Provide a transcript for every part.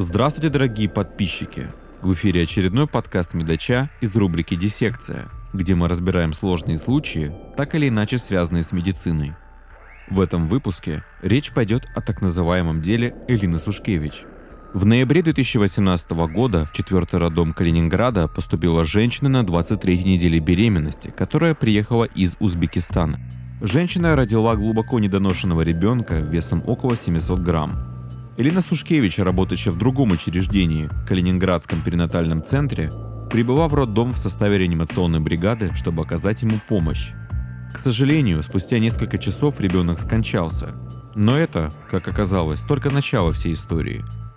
Здравствуйте, дорогие подписчики! В эфире очередной подкаст Медача из рубрики «Диссекция», где мы разбираем сложные случаи, так или иначе связанные с медициной. В этом выпуске речь пойдет о так называемом деле Элины Сушкевич. В ноябре 2018 года в четвертый роддом Калининграда поступила женщина на 23 неделе беременности, которая приехала из Узбекистана. Женщина родила глубоко недоношенного ребенка весом около 700 грамм. Элина Сушкевич, работающая в другом учреждении, Калининградском перинатальном центре, прибыла в роддом в составе реанимационной бригады, чтобы оказать ему помощь. К сожалению, спустя несколько часов ребенок скончался. Но это, как оказалось, только начало всей истории –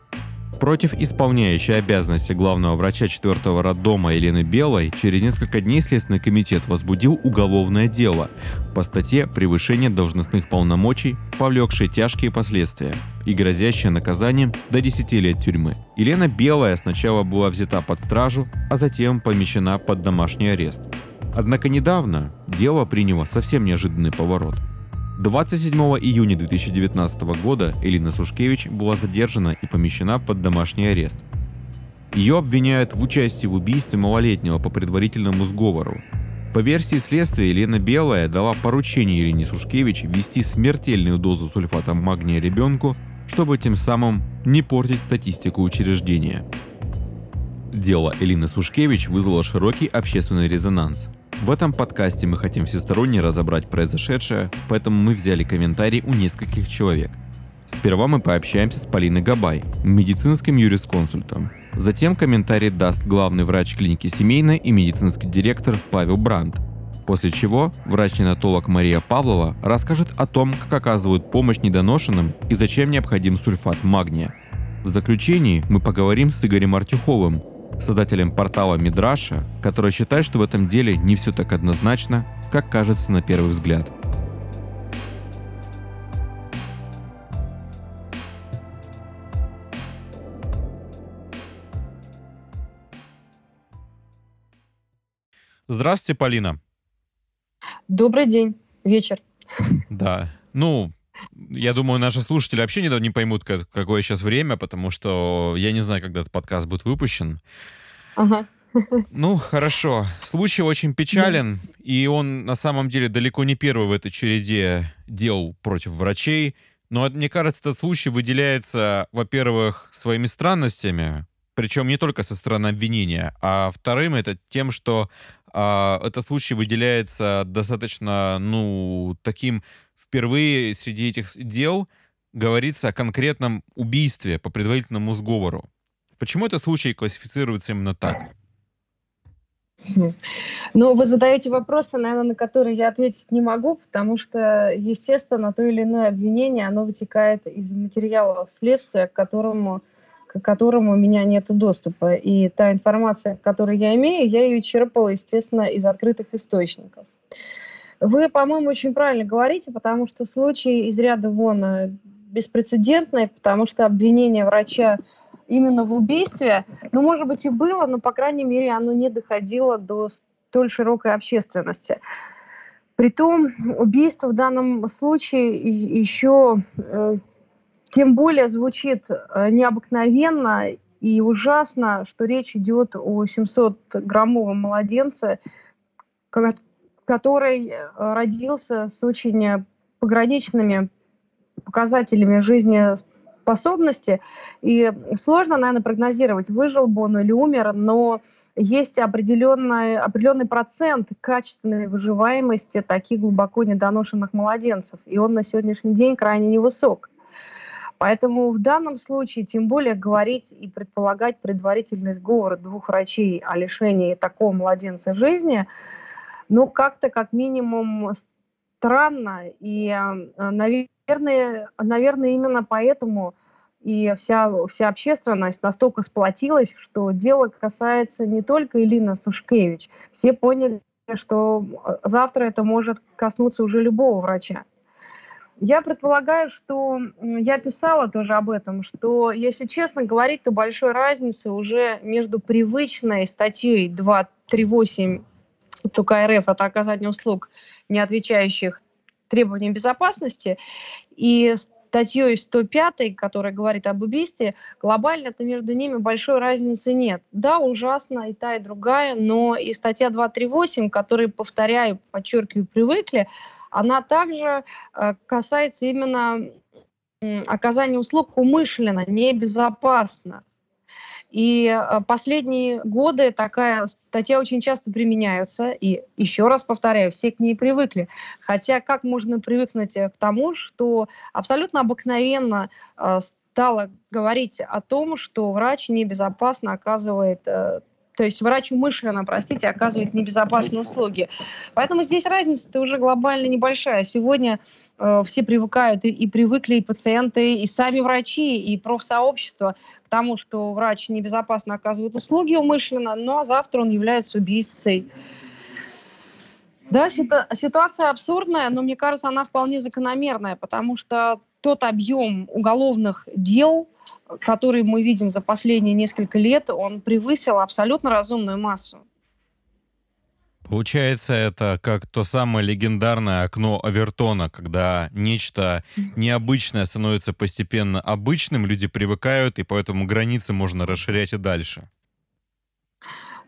Против исполняющей обязанности главного врача 4 роддома Елены Белой через несколько дней Следственный комитет возбудил уголовное дело по статье «Превышение должностных полномочий, повлекшее тяжкие последствия» и грозящее наказанием до 10 лет тюрьмы. Елена Белая сначала была взята под стражу, а затем помещена под домашний арест. Однако недавно дело приняло совсем неожиданный поворот – 27 июня 2019 года Элина Сушкевич была задержана и помещена под домашний арест. Ее обвиняют в участии в убийстве малолетнего по предварительному сговору. По версии следствия, Елена Белая дала поручение Елене Сушкевич ввести смертельную дозу сульфата магния ребенку, чтобы тем самым не портить статистику учреждения. Дело Элины Сушкевич вызвало широкий общественный резонанс – в этом подкасте мы хотим всесторонне разобрать произошедшее, поэтому мы взяли комментарии у нескольких человек. Сперва мы пообщаемся с Полиной Габай, медицинским юрисконсультом. Затем комментарий даст главный врач клиники семейной и медицинский директор Павел Бранд. После чего врач-ненатолог Мария Павлова расскажет о том, как оказывают помощь недоношенным и зачем необходим сульфат магния. В заключении мы поговорим с Игорем Артюховым, создателем портала Мидраша, который считает, что в этом деле не все так однозначно, как кажется на первый взгляд. Здравствуйте, Полина. Добрый день, вечер. Да, ну, я думаю, наши слушатели вообще не, не поймут, как, какое сейчас время, потому что я не знаю, когда этот подкаст будет выпущен. Ага. Ну, хорошо. Случай очень печален, да. и он на самом деле далеко не первый в этой череде дел против врачей. Но мне кажется, этот случай выделяется, во-первых, своими странностями, причем не только со стороны обвинения, а вторым это тем, что а, этот случай выделяется достаточно, ну, таким впервые среди этих дел говорится о конкретном убийстве по предварительному сговору. Почему этот случай классифицируется именно так? Ну, вы задаете вопросы, наверное, на которые я ответить не могу, потому что, естественно, то или иное обвинение, оно вытекает из материалов следствия, к которому, к которому у меня нет доступа. И та информация, которую я имею, я ее черпала, естественно, из открытых источников. Вы, по-моему, очень правильно говорите, потому что случай из ряда вон э, беспрецедентный, потому что обвинение врача именно в убийстве, ну, может быть, и было, но, по крайней мере, оно не доходило до столь широкой общественности. Притом убийство в данном случае еще э, тем более звучит э, необыкновенно и ужасно, что речь идет о 700-граммовом младенце, который э, родился с очень пограничными показателями жизнеспособности. И сложно, наверное, прогнозировать, выжил бы он или умер, но есть определенный, определенный процент качественной выживаемости таких глубоко недоношенных младенцев. И он на сегодняшний день крайне невысок. Поэтому в данном случае, тем более говорить и предполагать предварительный сговор двух врачей о лишении такого младенца жизни – ну, как-то как минимум странно. И, э, наверное, наверное именно поэтому и вся, вся общественность настолько сплотилась, что дело касается не только Илины Сушкевич. Все поняли, что э, завтра это может коснуться уже любого врача. Я предполагаю, что я писала тоже об этом, что, если честно говорить, то большой разницы уже между привычной статьей 238 только РФ это оказание услуг, не отвечающих требованиям безопасности, и статьей 105, которая говорит об убийстве, глобально-то между ними большой разницы нет. Да, ужасно и та, и другая, но и статья 238, которая, повторяю, подчеркиваю, привыкли, она также э, касается именно оказания услуг умышленно, небезопасно. И э, последние годы такая статья очень часто применяется. И еще раз повторяю, все к ней привыкли. Хотя как можно привыкнуть э, к тому, что абсолютно обыкновенно э, стало говорить о том, что врач небезопасно оказывает то есть врач умышленно, простите, оказывает небезопасные услуги. Поэтому здесь разница-то уже глобально небольшая. Сегодня э, все привыкают и, и привыкли и пациенты, и сами врачи, и профсообщество к тому, что врач небезопасно оказывает услуги умышленно, ну а завтра он является убийцей. Да, ситуация абсурдная, но мне кажется, она вполне закономерная, потому что тот объем уголовных дел, который мы видим за последние несколько лет, он превысил абсолютно разумную массу. Получается, это как то самое легендарное окно Авертона, когда нечто необычное становится постепенно обычным, люди привыкают, и поэтому границы можно расширять и дальше.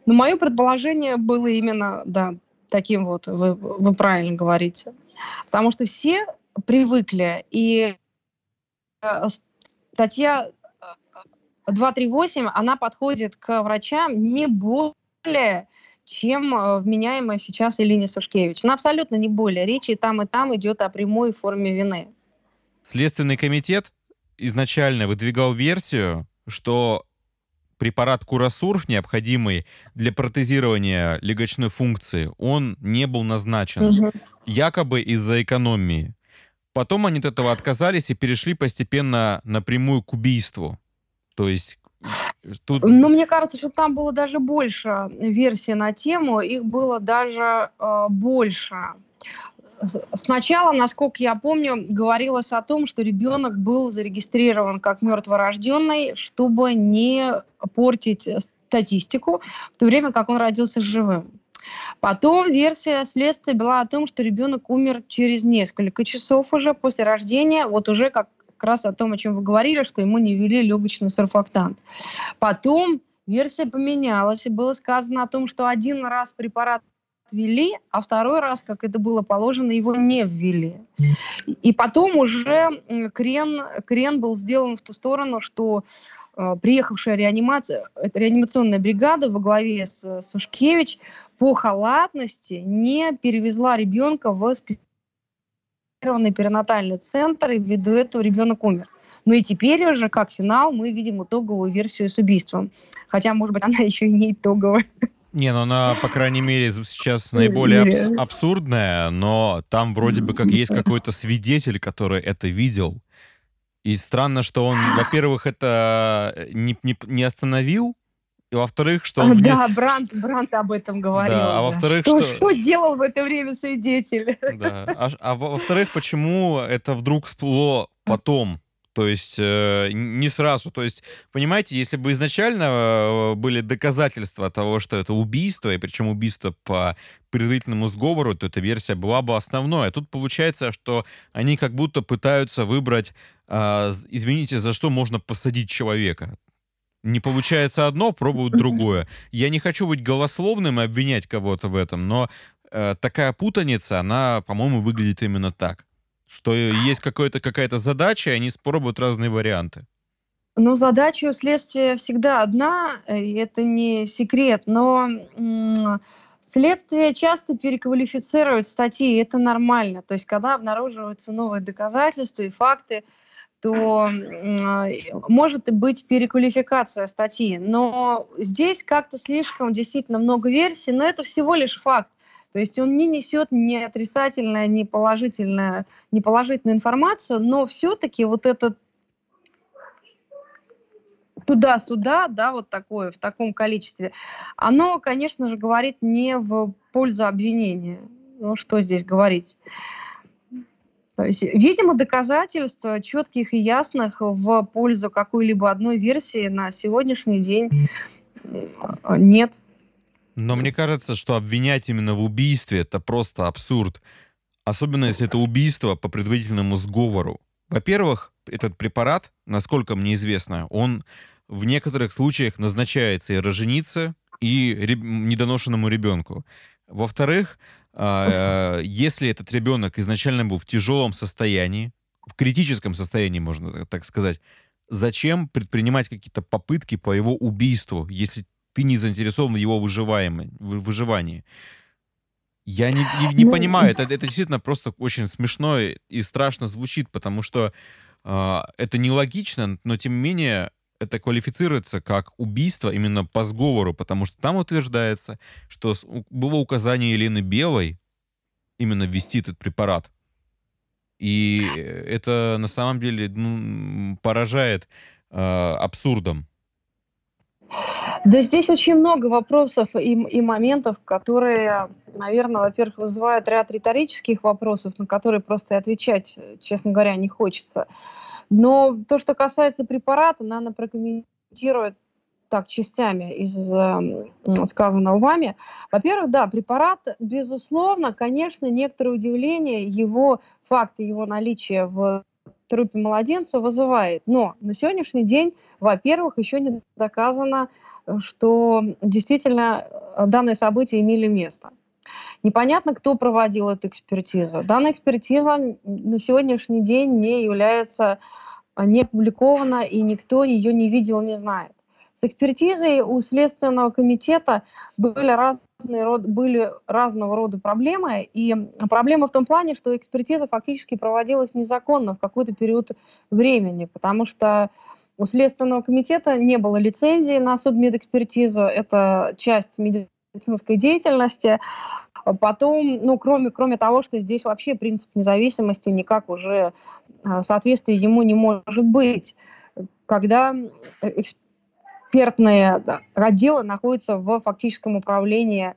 Ну, мое предположение было именно, да, таким вот, вы, вы правильно говорите. Потому что все привыкли, и э, статья 238, она подходит к врачам не более чем э, вменяемая сейчас Элине Сушкевич. Она абсолютно не более. Речь и там, и там идет о прямой форме вины. Следственный комитет изначально выдвигал версию, что препарат Курасурф, необходимый для протезирования легочной функции, он не был назначен. Угу. Якобы из-за экономии. Потом они от этого отказались и перешли постепенно напрямую к убийству. То есть Тут... Ну, мне кажется, что там было даже больше версий на тему, их было даже э, больше. Сначала, насколько я помню, говорилось о том, что ребенок был зарегистрирован как мертворожденный, чтобы не портить статистику, в то время как он родился живым. Потом версия следствия была о том, что ребенок умер через несколько часов уже после рождения, вот уже как раз о том, о чем вы говорили, что ему не ввели легочный сурфактант. Потом версия поменялась, и было сказано о том, что один раз препарат ввели, а второй раз, как это было положено, его не ввели. И потом уже крен, крен был сделан в ту сторону, что э, приехавшая реанимация, реанимационная бригада во главе с Сушкевич по халатности не перевезла ребенка в специальный перинатальный центр, и ввиду этого ребенок умер. Ну и теперь уже, как финал, мы видим итоговую версию с убийством. Хотя, может быть, она еще и не итоговая. Не, ну она, по крайней мере, сейчас наиболее абс- абсурдная, но там вроде бы как есть какой-то свидетель, который это видел. И странно, что он, во-первых, это не, не, не остановил, и во-вторых, что... Он да, вне... Брант, Брант об этом говорил. Да, а во-вторых, что, что... Что делал в это время свидетель? Да, а, а во-вторых, почему это вдруг всплыло потом? То есть э, не сразу. То есть, понимаете, если бы изначально э, были доказательства того, что это убийство, и причем убийство по предварительному сговору, то эта версия была бы основной. А тут получается, что они как будто пытаются выбрать, э, извините, за что можно посадить человека не получается одно, пробуют другое. Я не хочу быть голословным и обвинять кого-то в этом, но э, такая путаница, она, по-моему, выглядит именно так. Что есть какая-то задача, и они спробуют разные варианты. Ну, задача у следствия всегда одна, и это не секрет, но следствие часто переквалифицирует статьи, и это нормально. То есть, когда обнаруживаются новые доказательства и факты, то а, может быть переквалификация статьи. Но здесь как-то слишком действительно много версий, но это всего лишь факт. То есть он не несет ни отрицательную, ни положительную, ни положительную информацию, но все-таки вот этот туда-сюда, да, вот такое, в таком количестве, оно, конечно же, говорит не в пользу обвинения. Ну, что здесь говорить? То есть, видимо, доказательств четких и ясных в пользу какой-либо одной версии на сегодняшний день нет. Но мне кажется, что обвинять именно в убийстве это просто абсурд. Особенно если это убийство по предварительному сговору. Во-первых, этот препарат, насколько мне известно, он в некоторых случаях назначается и роженице, и реб... недоношенному ребенку. Во-вторых, э, если этот ребенок изначально был в тяжелом состоянии, в критическом состоянии, можно так сказать, зачем предпринимать какие-то попытки по его убийству, если ты не заинтересован в его выживании? Я не, не, не ну, понимаю, это, это действительно просто очень смешно и страшно звучит, потому что э, это нелогично, но тем не менее это квалифицируется как убийство именно по сговору, потому что там утверждается, что было указание Елены Белой именно ввести этот препарат. И это на самом деле ну, поражает э, абсурдом. Да здесь очень много вопросов и, и моментов, которые, наверное, во-первых, вызывают ряд риторических вопросов, на которые просто отвечать, честно говоря, не хочется. Но то, что касается препарата, надо прокомментировать так частями из э, сказанного вами. Во-первых, да, препарат, безусловно, конечно, некоторое удивление его, факты его наличия в трупе младенца вызывает. Но на сегодняшний день, во-первых, еще не доказано, что действительно э, данные события имели место. Непонятно, кто проводил эту экспертизу. Данная экспертиза на сегодняшний день не является э, не опубликована, и никто ее не видел, не знает. С экспертизой у Следственного комитета были разные род, были разного рода проблемы, и проблема в том плане, что экспертиза фактически проводилась незаконно в какой-то период времени, потому что у Следственного комитета не было лицензии на судмедэкспертизу, это часть медицинской деятельности. Потом, ну, кроме, кроме того, что здесь вообще принцип независимости никак уже а, соответствия ему не может быть. Когда эксп экспертные отделы находятся в фактическом управлении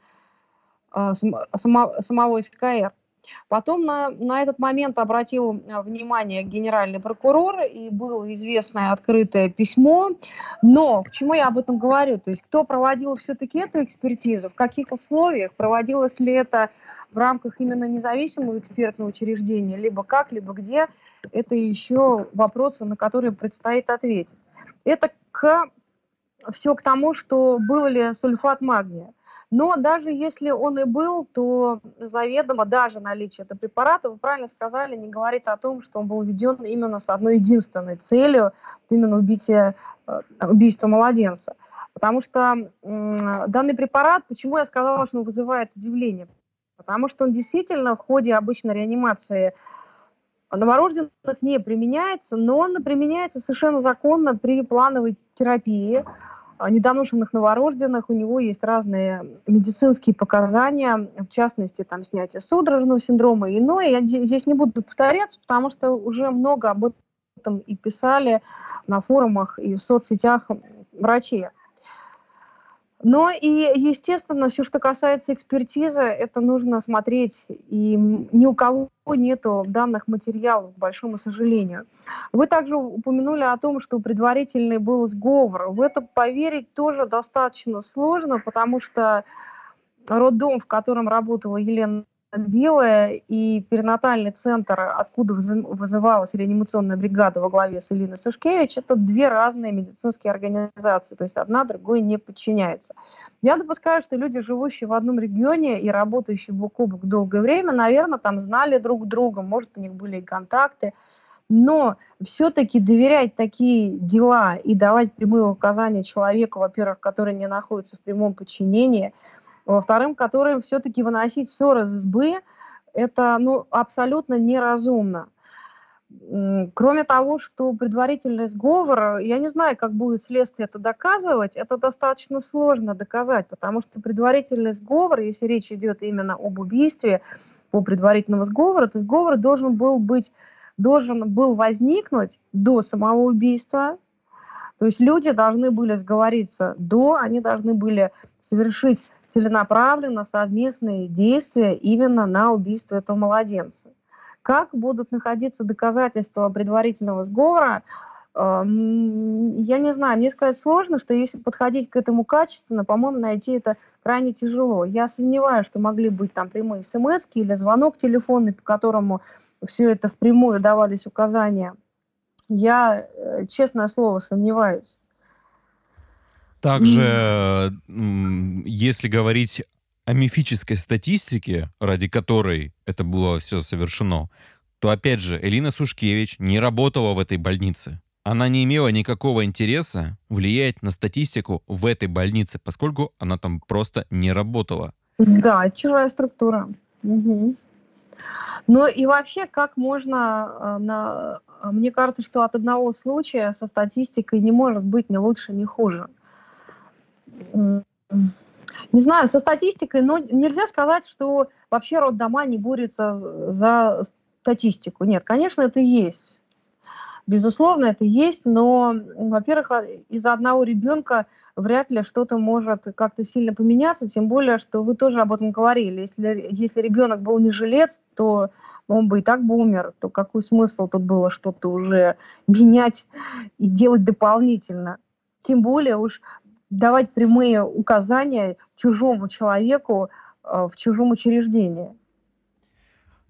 само, самого СКР. Потом на, на этот момент обратил а, внимание генеральный прокурор, и было известное открытое письмо. Но почему я об этом говорю? То есть кто проводил все-таки эту экспертизу, в каких условиях, проводилось ли это в рамках именно независимого экспертного учреждения, либо как, либо где, это еще вопросы, на которые предстоит ответить. Это к все к тому, что был ли сульфат магния. Но даже если он и был, то заведомо даже наличие этого препарата, вы правильно сказали, не говорит о том, что он был введен именно с одной единственной целью, именно убитие, э, убийство младенца. Потому что данный препарат, почему я сказала, что он вызывает удивление? Потому что он действительно в ходе обычной реанимации новорожденных не применяется, но он применяется совершенно законно при плановой терапии, недоношенных новорожденных, у него есть разные медицинские показания, в частности, там, снятие судорожного синдрома и иное. Я здесь не буду повторяться, потому что уже много об этом и писали на форумах и в соцсетях врачи. Но и, естественно, все, что касается экспертизы, это нужно смотреть, и ни у кого нету данных материалов, к большому сожалению. Вы также упомянули о том, что предварительный был сговор. В это поверить тоже достаточно сложно, потому что роддом, в котором работала Елена Белая и перинатальный центр, откуда вызывалась реанимационная бригада во главе с Элиной Сушкевич, это две разные медицинские организации, то есть одна другой не подчиняется. Я допускаю, что люди, живущие в одном регионе и работающие бок о бок долгое время, наверное, там знали друг друга, может, у них были и контакты, но все-таки доверять такие дела и давать прямые указания человеку, во-первых, который не находится в прямом подчинении – во-вторых, которые все-таки выносить ссор из избы, это ну, абсолютно неразумно. Кроме того, что предварительный сговор, я не знаю, как будет следствие это доказывать, это достаточно сложно доказать, потому что предварительный сговор, если речь идет именно об убийстве по предварительному сговору, этот сговор должен был быть, должен был возникнуть до самого убийства, то есть люди должны были сговориться до, они должны были совершить целенаправленно совместные действия именно на убийство этого младенца. Как будут находиться доказательства предварительного сговора, эм, я не знаю, мне сказать сложно, что если подходить к этому качественно, по-моему, найти это крайне тяжело. Я сомневаюсь, что могли быть там прямые смс или звонок телефонный, по которому все это впрямую давались указания Я, э, честное слово, сомневаюсь. Также, если говорить о мифической статистике, ради которой это было все совершено, то опять же, Элина Сушкевич не работала в этой больнице. Она не имела никакого интереса влиять на статистику в этой больнице, поскольку она там просто не работала. Да, чужая структура. Угу. Ну и вообще, как можно, э, на... мне кажется, что от одного случая со статистикой не может быть ни лучше, ни хуже. Не знаю, со статистикой, но нельзя сказать, что вообще роддома не борется за статистику. Нет, конечно, это есть. Безусловно, это есть, но, во-первых, из-за одного ребенка вряд ли что-то может как-то сильно поменяться, тем более, что вы тоже об этом говорили. Если, если ребенок был не жилец, то он бы и так бы умер, то какой смысл тут было что-то уже менять и делать дополнительно? Тем более уж давать прямые указания чужому человеку э, в чужом учреждении.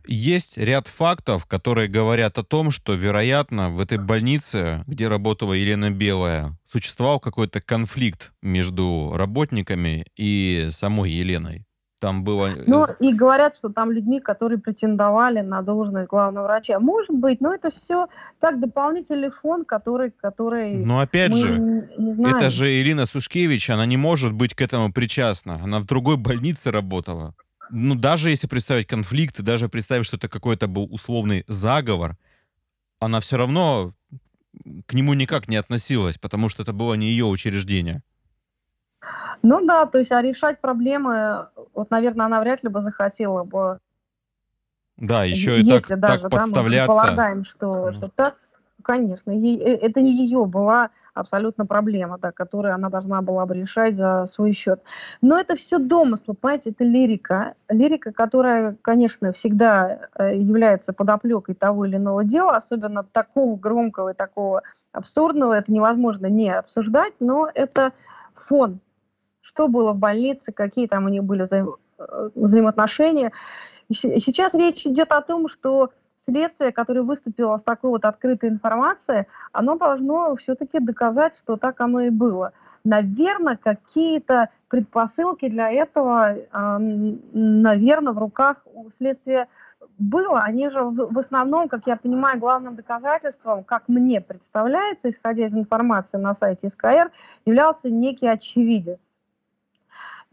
Есть ряд фактов, которые говорят о том, что, вероятно, в этой больнице, где работала Елена Белая, существовал какой-то конфликт между работниками и самой Еленой. Там было... Ну, и говорят, что там людьми, которые претендовали на должность главного врача. Может быть, но это все так дополнительный фон, который... который но опять же, не, не знаем. это же Ирина Сушкевич, она не может быть к этому причастна. Она в другой больнице работала ну, даже если представить конфликт, даже представить, что это какой-то был условный заговор, она все равно к нему никак не относилась, потому что это было не ее учреждение. Ну да, то есть, а решать проблемы, вот, наверное, она вряд ли бы захотела бы. Да, еще и так, даже, так подставляться. Да, мы полагаем, что, что так, конечно, ей, э, это не ее была абсолютно проблема, да, которую она должна была бы решать за свой счет. Но это все домыслы, понимаете, это лирика. Лирика, которая, конечно, всегда э, является подоплекой того или иного дела, особенно такого громкого и такого абсурдного, это невозможно не обсуждать, но это фон. Что было в больнице, какие там у них были взаим... Э, взаимоотношения. И сейчас речь идет о том, что следствие, которое выступило с такой вот открытой информацией, оно должно все-таки доказать, что так оно и было. Наверное, какие-то предпосылки для этого, а, наверное, в руках у следствия было. Они же в основном, как я понимаю, главным доказательством, как мне представляется, исходя из информации на сайте СКР, являлся некий очевидец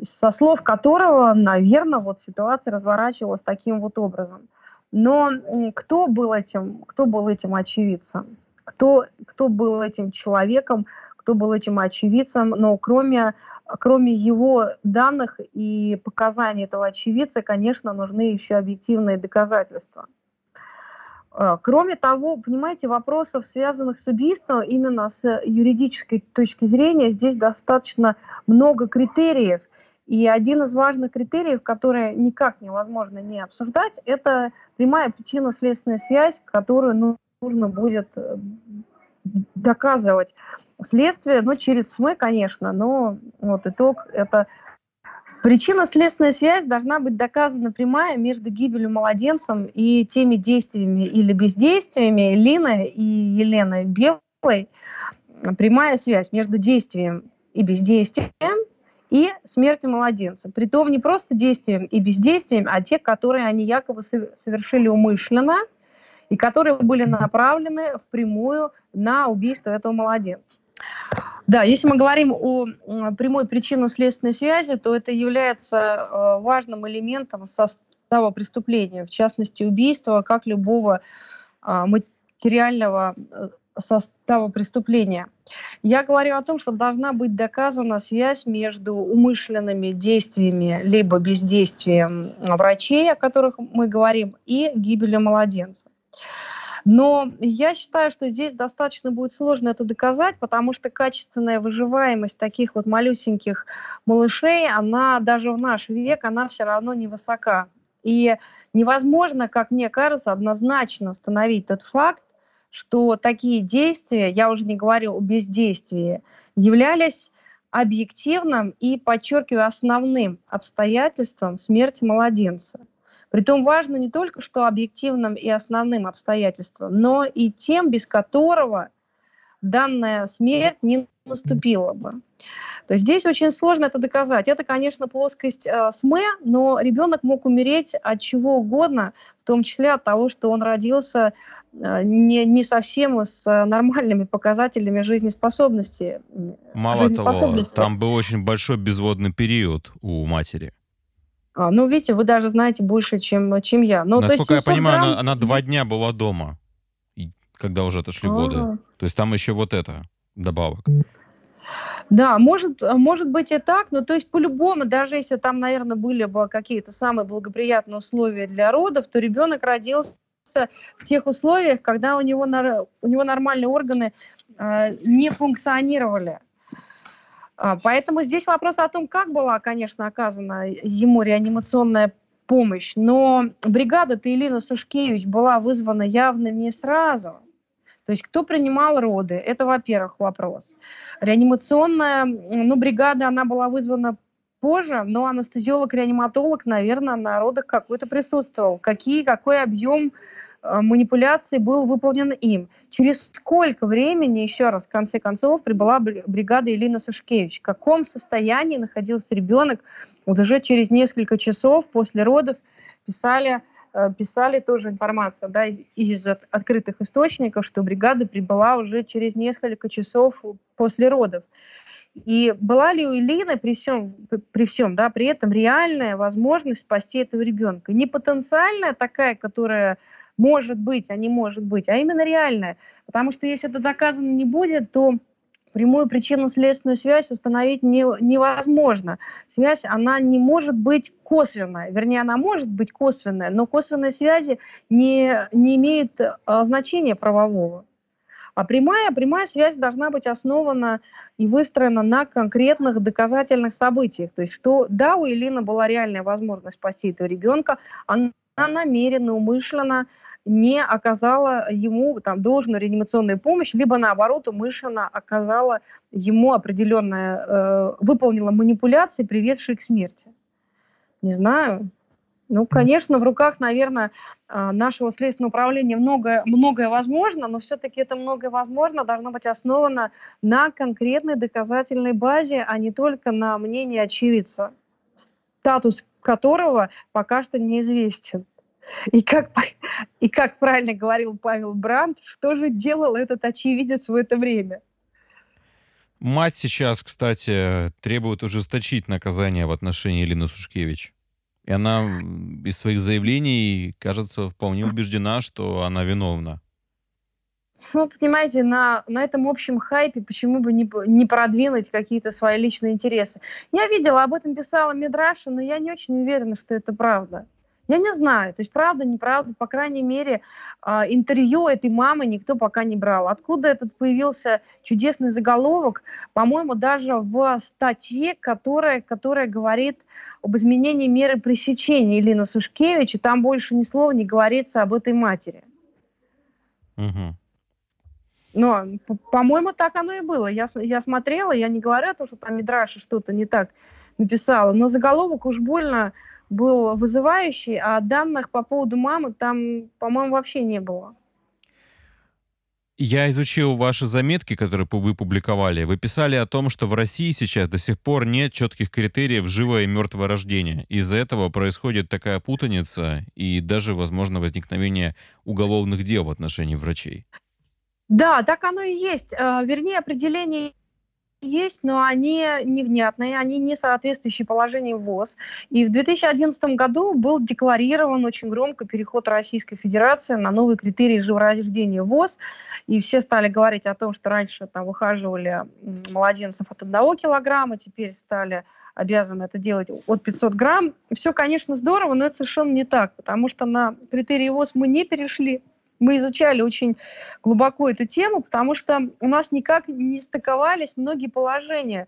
со слов которого, наверное, вот ситуация разворачивалась таким вот образом. Но кто был этим, кто был этим очевидцем? Кто, кто был этим человеком, кто был этим очевидцем, но кроме, кроме его данных и показаний этого очевидца, конечно, нужны еще объективные доказательства. А, кроме того, понимаете, вопросов, связанных с убийством, именно с юридической точки зрения, здесь достаточно много критериев – и один из важных критериев, который никак невозможно не обсуждать, это прямая причинно-следственная связь, которую ну, нужно будет э, доказывать следствие, ну, через СМИ, конечно, но вот итог – это Причинно-следственная связь должна быть доказана прямая между гибелью младенцем и теми действиями или бездействиями Лины и Елены Белой. Прямая связь между действием и бездействием и смерти младенца. Притом не просто действием и бездействием, а те, которые они якобы совершили умышленно и которые были направлены впрямую на убийство этого младенца. Да, если мы говорим о прямой причинно-следственной связи, то это является э, важным элементом состава преступления, в частности убийства, как любого а, материального э, состава преступления. Я говорю о том, что должна быть доказана связь между умышленными действиями либо бездействием врачей, о которых мы говорим, и гибелью младенца. Но я считаю, что здесь достаточно будет сложно это доказать, потому что качественная выживаемость таких вот малюсеньких малышей, она даже в наш век, она все равно невысока. И невозможно, как мне кажется, однозначно установить тот факт, что такие действия, я уже не говорю о бездействии, являлись объективным и, подчеркиваю, основным обстоятельством смерти младенца. Притом важно не только что объективным и основным обстоятельством, но и тем, без которого данная смерть не наступила бы. То есть здесь очень сложно это доказать. Это, конечно, плоскость э, СМЭ, но ребенок мог умереть от чего угодно, в том числе от того, что он родился не, не совсем с нормальными показателями жизнеспособности. Мало жизнеспособности. того, там был очень большой безводный период у матери. А, ну, видите, вы даже знаете больше, чем, чем я. Ну, Насколько я понимаю, грамм... она, она два дня была дома, когда уже отошли А-а-а. воды. А. То есть там еще вот это добавок. Да, может, может быть и так, но то есть по-любому, даже если там, наверное, были бы какие-то самые благоприятные условия для родов, то ребенок родился в тех условиях, когда у него, у него нормальные органы э, не функционировали. А, поэтому здесь вопрос о том, как была, конечно, оказана ему реанимационная помощь, но бригада Таилина Сушкевич была вызвана явно не сразу. То есть кто принимал роды? Это, во-первых, вопрос. Реанимационная ну, бригада, она была вызвана позже, но анестезиолог-реаниматолог, наверное, на родах какой-то присутствовал. Какие, какой объем манипуляций был выполнен им. Через сколько времени, еще раз, в конце концов, прибыла бригада Елена Сушкевич? В каком состоянии находился ребенок? Вот уже через несколько часов после родов писали Э, писали тоже информацию да, из открытых источников, что бригада прибыла уже через несколько часов после родов. И была ли у Илины при всем, при всем, да, при этом реальная возможность спасти этого ребенка? Не потенциальная такая, которая может быть, а не может быть, а именно реальная. Потому что если это доказано не будет, то прямую причинно-следственную связь установить не, невозможно. Связь, она не может быть косвенная. Вернее, она может быть косвенная, но косвенные связи не, не имеют а, значения правового. А прямая, прямая связь должна быть основана и выстроена на конкретных доказательных событиях. То есть, что да, у Элины была реальная возможность спасти этого ребенка, она намеренно, умышленно не оказала ему там, должную реанимационную помощь, либо наоборот умышленно оказала ему определенное, э, выполнила манипуляции, приведшие к смерти. Не знаю. Ну, конечно, в руках, наверное, а, нашего следственного управления многое, многое возможно, но все-таки это многое возможно должно быть основано на конкретной доказательной базе, а не только на мнении очевидца, статус которого пока что неизвестен. И как, и как правильно говорил Павел Брандт, что же делал этот очевидец в это время? Мать сейчас, кстати, требует ужесточить наказание в отношении Елены Сушкевич. И она из своих заявлений, кажется, вполне убеждена, что она виновна. Ну, понимаете, на, на этом общем хайпе почему бы не, не продвинуть какие-то свои личные интересы? Я видела, об этом писала Мидраша, но я не очень уверена, что это правда. Я не знаю, то есть правда, неправда, по крайней мере, а, интервью этой мамы никто пока не брал. Откуда этот появился чудесный заголовок, по-моему, даже в статье, которая, которая говорит об изменении меры пресечения Илина Сушкевич, и там больше ни слова не говорится об этой матери. Угу. Но, по-моему, так оно и было. Я, я смотрела, я не говорю о том, что там Мидраша что-то не так написала, но заголовок уж больно был вызывающий, а данных по поводу мамы там, по-моему, вообще не было. Я изучил ваши заметки, которые вы публиковали. Вы писали о том, что в России сейчас до сих пор нет четких критериев живое и мертвое рождение. Из-за этого происходит такая путаница и даже, возможно, возникновение уголовных дел в отношении врачей. Да, так оно и есть. А, вернее, определение есть, но они невнятные, они не соответствующие положению ВОЗ. И в 2011 году был декларирован очень громко переход Российской Федерации на новые критерии живорождения ВОЗ. И все стали говорить о том, что раньше там выхаживали младенцев от 1 килограмма, теперь стали обязаны это делать от 500 грамм. Все, конечно, здорово, но это совершенно не так, потому что на критерии ВОЗ мы не перешли мы изучали очень глубоко эту тему, потому что у нас никак не стыковались многие положения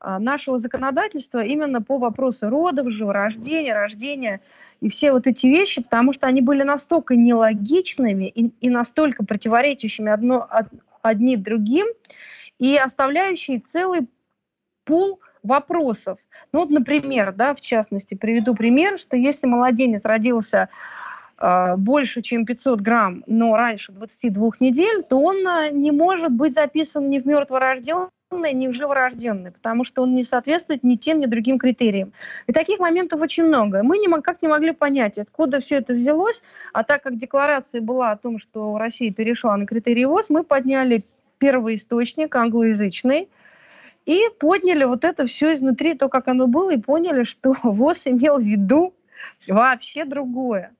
а, нашего законодательства именно по вопросу родов, живорождения, рождения и все вот эти вещи, потому что они были настолько нелогичными и, и настолько противоречащими одно, од, одни другим, и оставляющие целый пул вопросов. Ну вот, например, да, в частности, приведу пример, что если младенец родился больше, чем 500 грамм, но раньше 22 недель, то он э, не может быть записан ни в мертворожденный, ни в живорожденный, потому что он не соответствует ни тем, ни другим критериям. И таких моментов очень много. Мы не, как не могли понять, откуда все это взялось, а так как декларация была о том, что Россия перешла на критерии ВОЗ, мы подняли первый источник англоязычный, и подняли вот это все изнутри, то, как оно было, и поняли, что ВОЗ имел в виду вообще другое.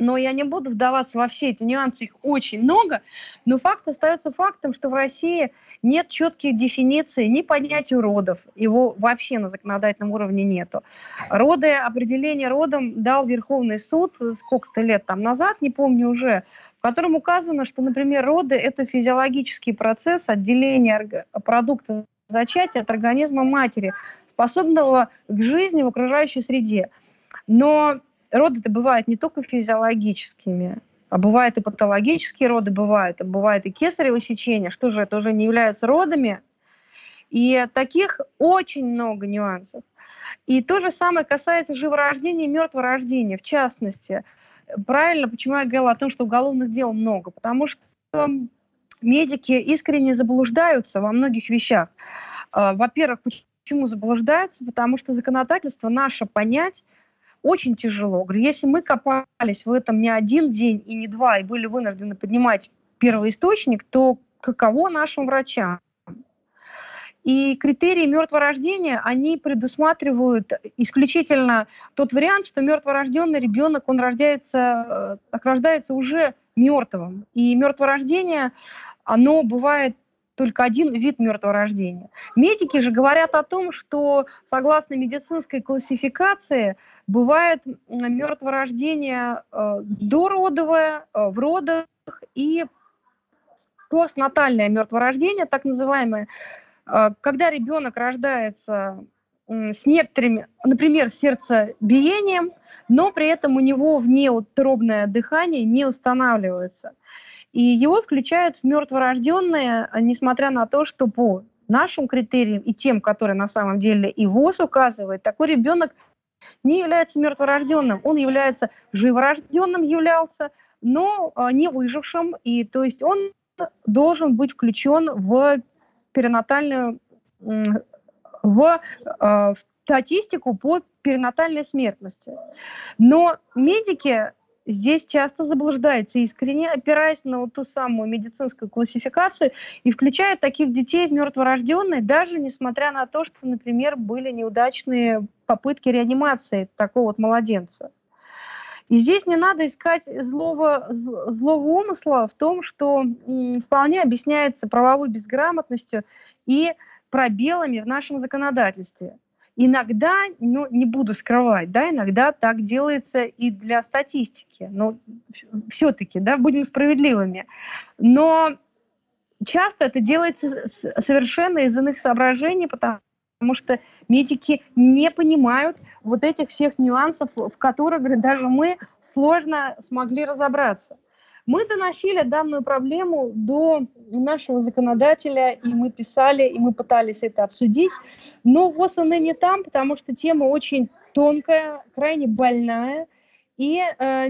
Но я не буду вдаваться во все эти нюансы, их очень много, но факт остается фактом, что в России нет четких дефиниций ни понятия родов, его вообще на законодательном уровне нету. Роды, определение родом дал Верховный суд сколько-то лет там назад, не помню уже, в котором указано, что, например, роды – это физиологический процесс отделения продукта зачатия от организма матери, способного к жизни в окружающей среде. Но роды-то бывают не только физиологическими, а бывают и патологические роды, бывают, а бывает и кесарево сечение, что же это уже не является родами. И таких очень много нюансов. И то же самое касается живорождения и мертворождения. В частности, правильно, почему я говорила о том, что уголовных дел много? Потому что медики искренне заблуждаются во многих вещах. А, во-первых, почему заблуждаются? Потому что законодательство наше понять очень тяжело. Говорю, если мы копались в этом не один день и не два, и были вынуждены поднимать первый источник, то каково нашим врачам? И критерии мертворождения, они предусматривают исключительно тот вариант, что мертворожденный ребенок, он рождается, э, рождается уже мертвым. И мертворождение, оно бывает только один вид мертворождения. Медики же говорят о том, что согласно медицинской классификации бывает мертворождение э, дородовое, э, в родах и постнатальное мертворождение, так называемое, э, когда ребенок рождается с некоторыми, например, сердцебиением, но при этом у него внеутробное дыхание не устанавливается. И его включают в мертворожденные, а, несмотря на то, что по нашим критериям и тем, которые на самом деле и ВОЗ указывает, такой ребенок не является мертворожденным, он является живорожденным, являлся, но а, не выжившим, и то есть он должен быть включен в перинатальную, в, а, в статистику по перинатальной смертности. Но медики здесь часто заблуждаются искренне, опираясь на вот ту самую медицинскую классификацию и включают таких детей в мертворожденные, даже несмотря на то, что, например, были неудачные попытки реанимации такого вот младенца. И здесь не надо искать злого, злого умысла в том, что вполне объясняется правовой безграмотностью и пробелами в нашем законодательстве. Иногда, ну, не буду скрывать, да, иногда так делается и для статистики, но все-таки, да, будем справедливыми. Но часто это делается совершенно из иных соображений, потому потому что медики не понимают вот этих всех нюансов, в которых даже мы сложно смогли разобраться. Мы доносили данную проблему до нашего законодателя, и мы писали, и мы пытались это обсудить. Но ВОЗ она не там, потому что тема очень тонкая, крайне больная. И, э,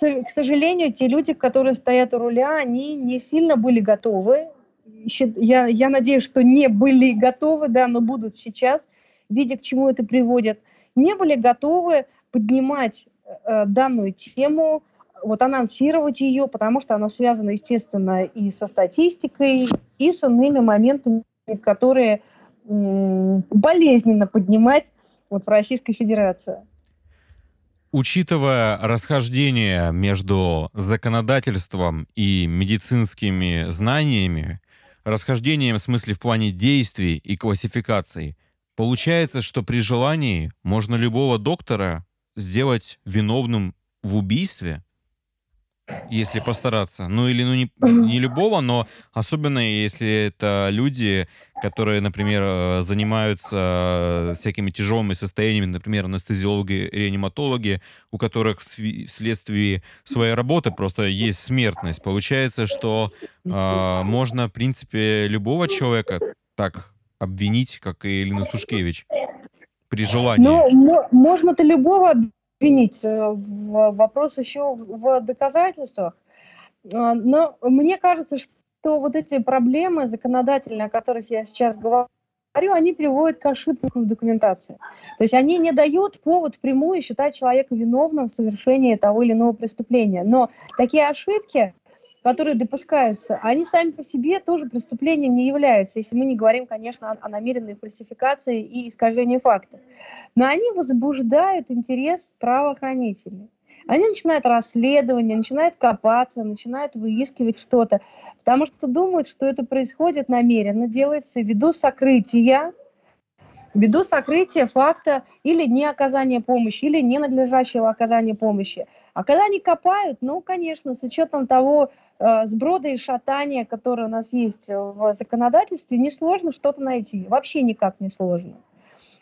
к сожалению, те люди, которые стоят у руля, они не сильно были готовы. Я, я надеюсь, что не были готовы, да, но будут сейчас, видя, к чему это приводит, не были готовы поднимать э, данную тему, вот анонсировать ее, потому что она связана, естественно, и со статистикой, и с иными моментами, которые болезненно поднимать вот в Российской Федерации. Учитывая расхождение между законодательством и медицинскими знаниями, расхождением в смысле в плане действий и классификаций, получается, что при желании можно любого доктора сделать виновным в убийстве – если постараться. Ну или ну не, не любого, но особенно если это люди, которые, например, э, занимаются всякими тяжелыми состояниями, например, анестезиологи, реаниматологи, у которых вследствие своей работы просто есть смертность. Получается, что э, можно, в принципе, любого человека так обвинить, как и Элина Сушкевич, при желании. Ну, можно-то любого обвинить. Э, вопрос еще в доказательствах. А, но мне кажется, что вот эти проблемы законодательные, о которых я сейчас говорю, они приводят к ошибкам в документации. То есть они не дают повод впрямую считать человека виновным в совершении того или иного преступления. Но такие ошибки, которые допускаются, они сами по себе тоже преступлением не являются, если мы не говорим, конечно, о, о намеренной фальсификации и искажении фактов. Но они возбуждают интерес правоохранителей. Они начинают расследование, начинают копаться, начинают выискивать что-то, потому что думают, что это происходит намеренно, делается ввиду сокрытия, ввиду сокрытия факта или не оказания помощи, или ненадлежащего оказания помощи. А когда они копают, ну, конечно, с учетом того сброда и шатания, которое у нас есть в законодательстве, несложно что-то найти. Вообще никак не сложно.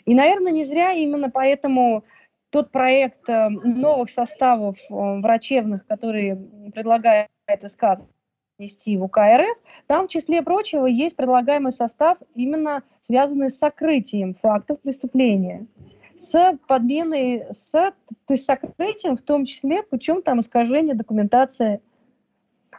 И, наверное, не зря именно поэтому тот проект э, новых составов э, врачебных, который предлагает СК нести в УК РФ, там в числе прочего есть предлагаемый состав, именно связанный с сокрытием фактов преступления с подменой, с, то есть сокрытием, в том числе путем там искажения документации.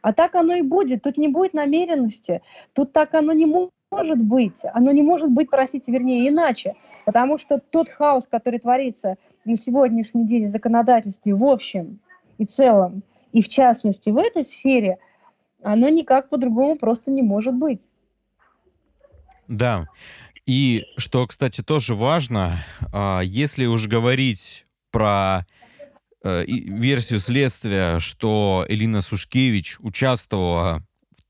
А так оно и будет. Тут не будет намеренности. Тут так оно не может быть. Оно не может быть, простите, вернее, иначе. Потому что тот хаос, который творится на сегодняшний день в законодательстве в общем и целом, и в частности в этой сфере, оно никак по-другому просто не может быть. Да. И что, кстати, тоже важно, а, если уж говорить про версию следствия, что Элина Сушкевич участвовала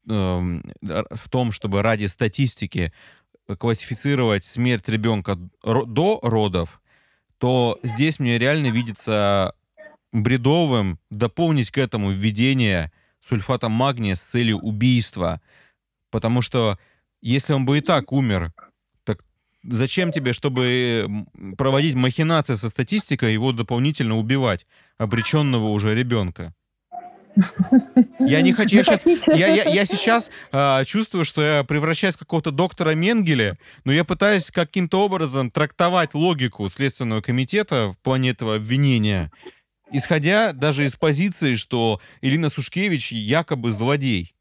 эм, в том, чтобы ради статистики классифицировать смерть ребенка до родов, то здесь мне реально видится бредовым дополнить к этому введение сульфата магния с целью убийства. Потому что если он бы и так умер, зачем тебе, чтобы проводить махинации со статистикой, его дополнительно убивать, обреченного уже ребенка? Я не хочу, я сейчас, я, я, я сейчас а, чувствую, что я превращаюсь в какого-то доктора Менгеля, но я пытаюсь каким-то образом трактовать логику Следственного комитета в плане этого обвинения, исходя даже из позиции, что Ирина Сушкевич якобы злодей.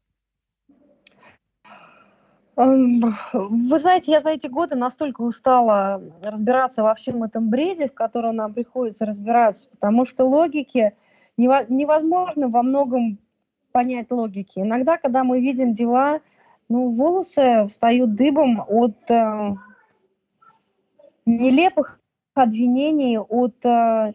Вы знаете, я за эти годы настолько устала разбираться во всем этом бреде, в котором нам приходится разбираться, потому что логики невозможно во многом понять логики. Иногда, когда мы видим дела, ну, волосы встают дыбом от э, нелепых обвинений, от э,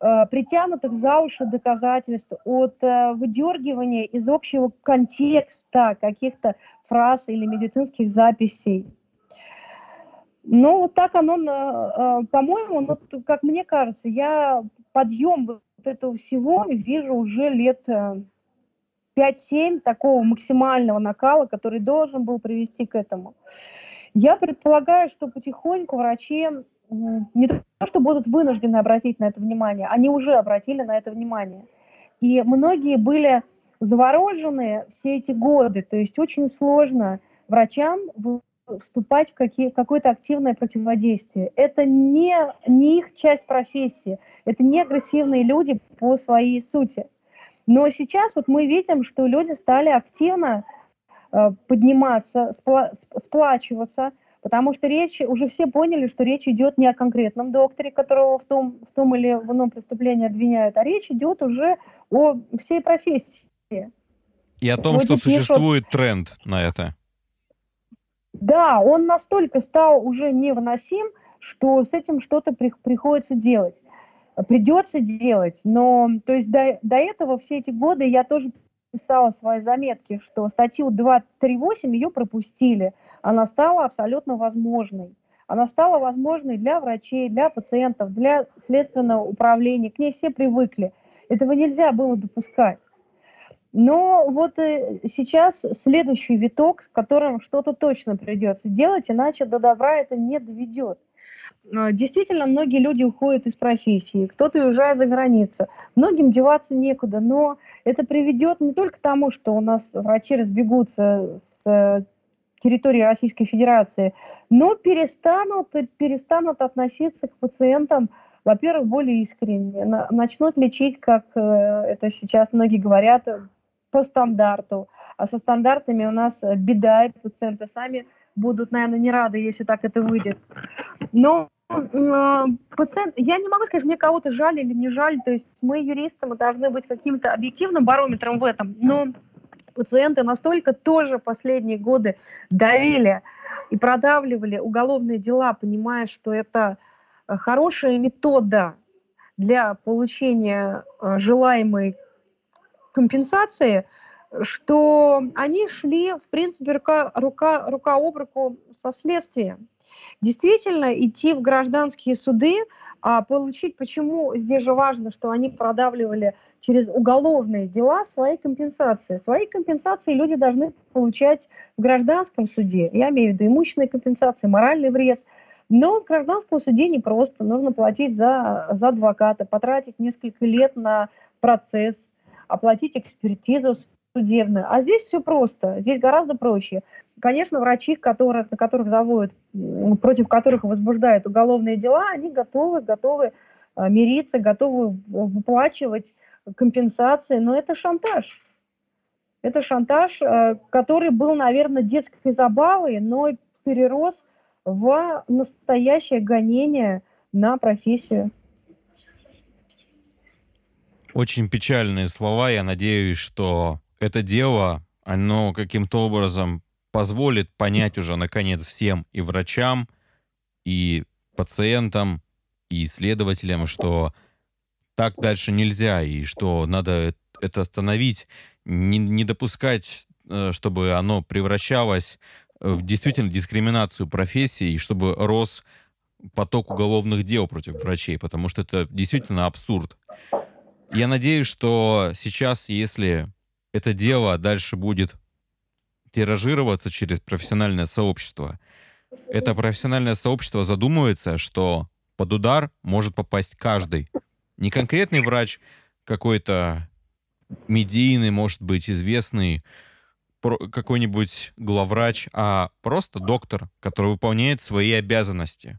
притянутых за уши доказательств, от э, выдергивания из общего контекста каких-то фраз или медицинских записей. Ну, вот так оно, э, по-моему, ну, как мне кажется, я подъем вот этого всего вижу уже лет 5-7 э, такого максимального накала, который должен был привести к этому. Я предполагаю, что потихоньку врачи не то, что будут вынуждены обратить на это внимание, они уже обратили на это внимание. И многие были заворожены все эти годы, то есть очень сложно врачам вступать в какие, какое-то активное противодействие. Это не, не их часть профессии, это не агрессивные люди по своей сути. Но сейчас вот мы видим, что люди стали активно э, подниматься, спла сплачиваться, потому что речь, уже все поняли, что речь идет не о конкретном докторе, которого в том, в том или в ином преступлении обвиняют, а речь идет уже о всей профессии. И о том, Вроде что существует пишут... тренд на это. Да, он настолько стал уже невыносим, что с этим что-то при, приходится делать. Придется делать, но то есть до, до этого все эти годы я тоже писала свои заметки, что статью 238 ее пропустили. Она стала абсолютно возможной. Она стала возможной для врачей, для пациентов, для следственного управления. К ней все привыкли. Этого нельзя было допускать. Но вот э, сейчас следующий виток, с которым что-то точно придется делать, иначе до добра это не доведет. А, действительно, многие люди уходят из профессии, кто-то уезжает за границу. Многим деваться некуда, но это приведет не только к тому, что у нас врачи разбегутся с территории Российской Федерации, но перестанут, перестанут относиться к пациентам, во-первых, более искренне, начнут лечить, как э, это сейчас многие говорят, по стандарту. А со стандартами у нас беда, и пациенты сами будут, наверное, не рады, если так это выйдет. Но э, пациент, я не могу сказать, мне кого-то жаль или не жаль, то есть мы, юристы, мы должны быть каким-то объективным барометром в этом, но пациенты настолько тоже последние годы давили и продавливали уголовные дела, понимая, что это э, хорошая метода для получения э, желаемой компенсации, что они шли, в принципе, рука, рука, рука об руку со следствием. Действительно, идти в гражданские суды, а получить, почему здесь же важно, что они продавливали через уголовные дела свои компенсации. Свои компенсации люди должны получать в гражданском суде. Я имею в виду имущественные компенсации, моральный вред. Но в гражданском суде не просто. Нужно платить за, за адвоката, потратить несколько лет на процесс, оплатить экспертизу судебную. А здесь все просто, здесь гораздо проще. Конечно, врачи, которых, на которых заводят, против которых возбуждают уголовные дела, они готовы, готовы а, мириться, готовы выплачивать компенсации, но это шантаж. Это шантаж, а, который был, наверное, детской забавой, но перерос в настоящее гонение на профессию. Очень печальные слова. Я надеюсь, что это дело, оно каким-то образом позволит понять уже, наконец, всем и врачам, и пациентам, и исследователям, что так дальше нельзя, и что надо это остановить, не, не допускать, э, чтобы оно превращалось в действительно дискриминацию профессии, и чтобы рос поток уголовных дел против врачей, потому что это действительно абсурд. Я надеюсь, что сейчас, если это дело дальше будет тиражироваться через профессиональное сообщество, это профессиональное сообщество задумывается, что под удар может попасть каждый. Не конкретный врач какой-то медийный, может быть, известный, какой-нибудь главврач, а просто доктор, который выполняет свои обязанности.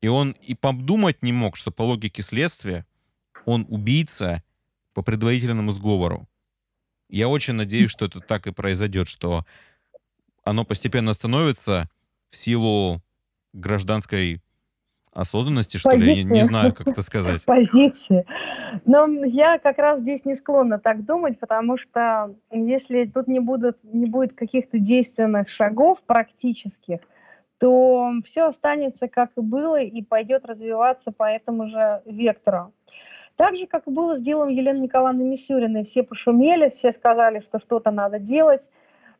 И он и подумать не мог, что по логике следствия он убийца по предварительному сговору. Я очень надеюсь, что это так и произойдет, что оно постепенно становится в силу гражданской осознанности, что Позиции. ли, я не, не знаю, как это сказать. Позиции. Но я как раз здесь не склонна так думать, потому что если тут не, будут, не будет каких-то действенных шагов практических, то все останется как и было и пойдет развиваться по этому же вектору. Так же, как и было с делом Елены Николаевны Мисюриной. Все пошумели, все сказали, что что-то надо делать.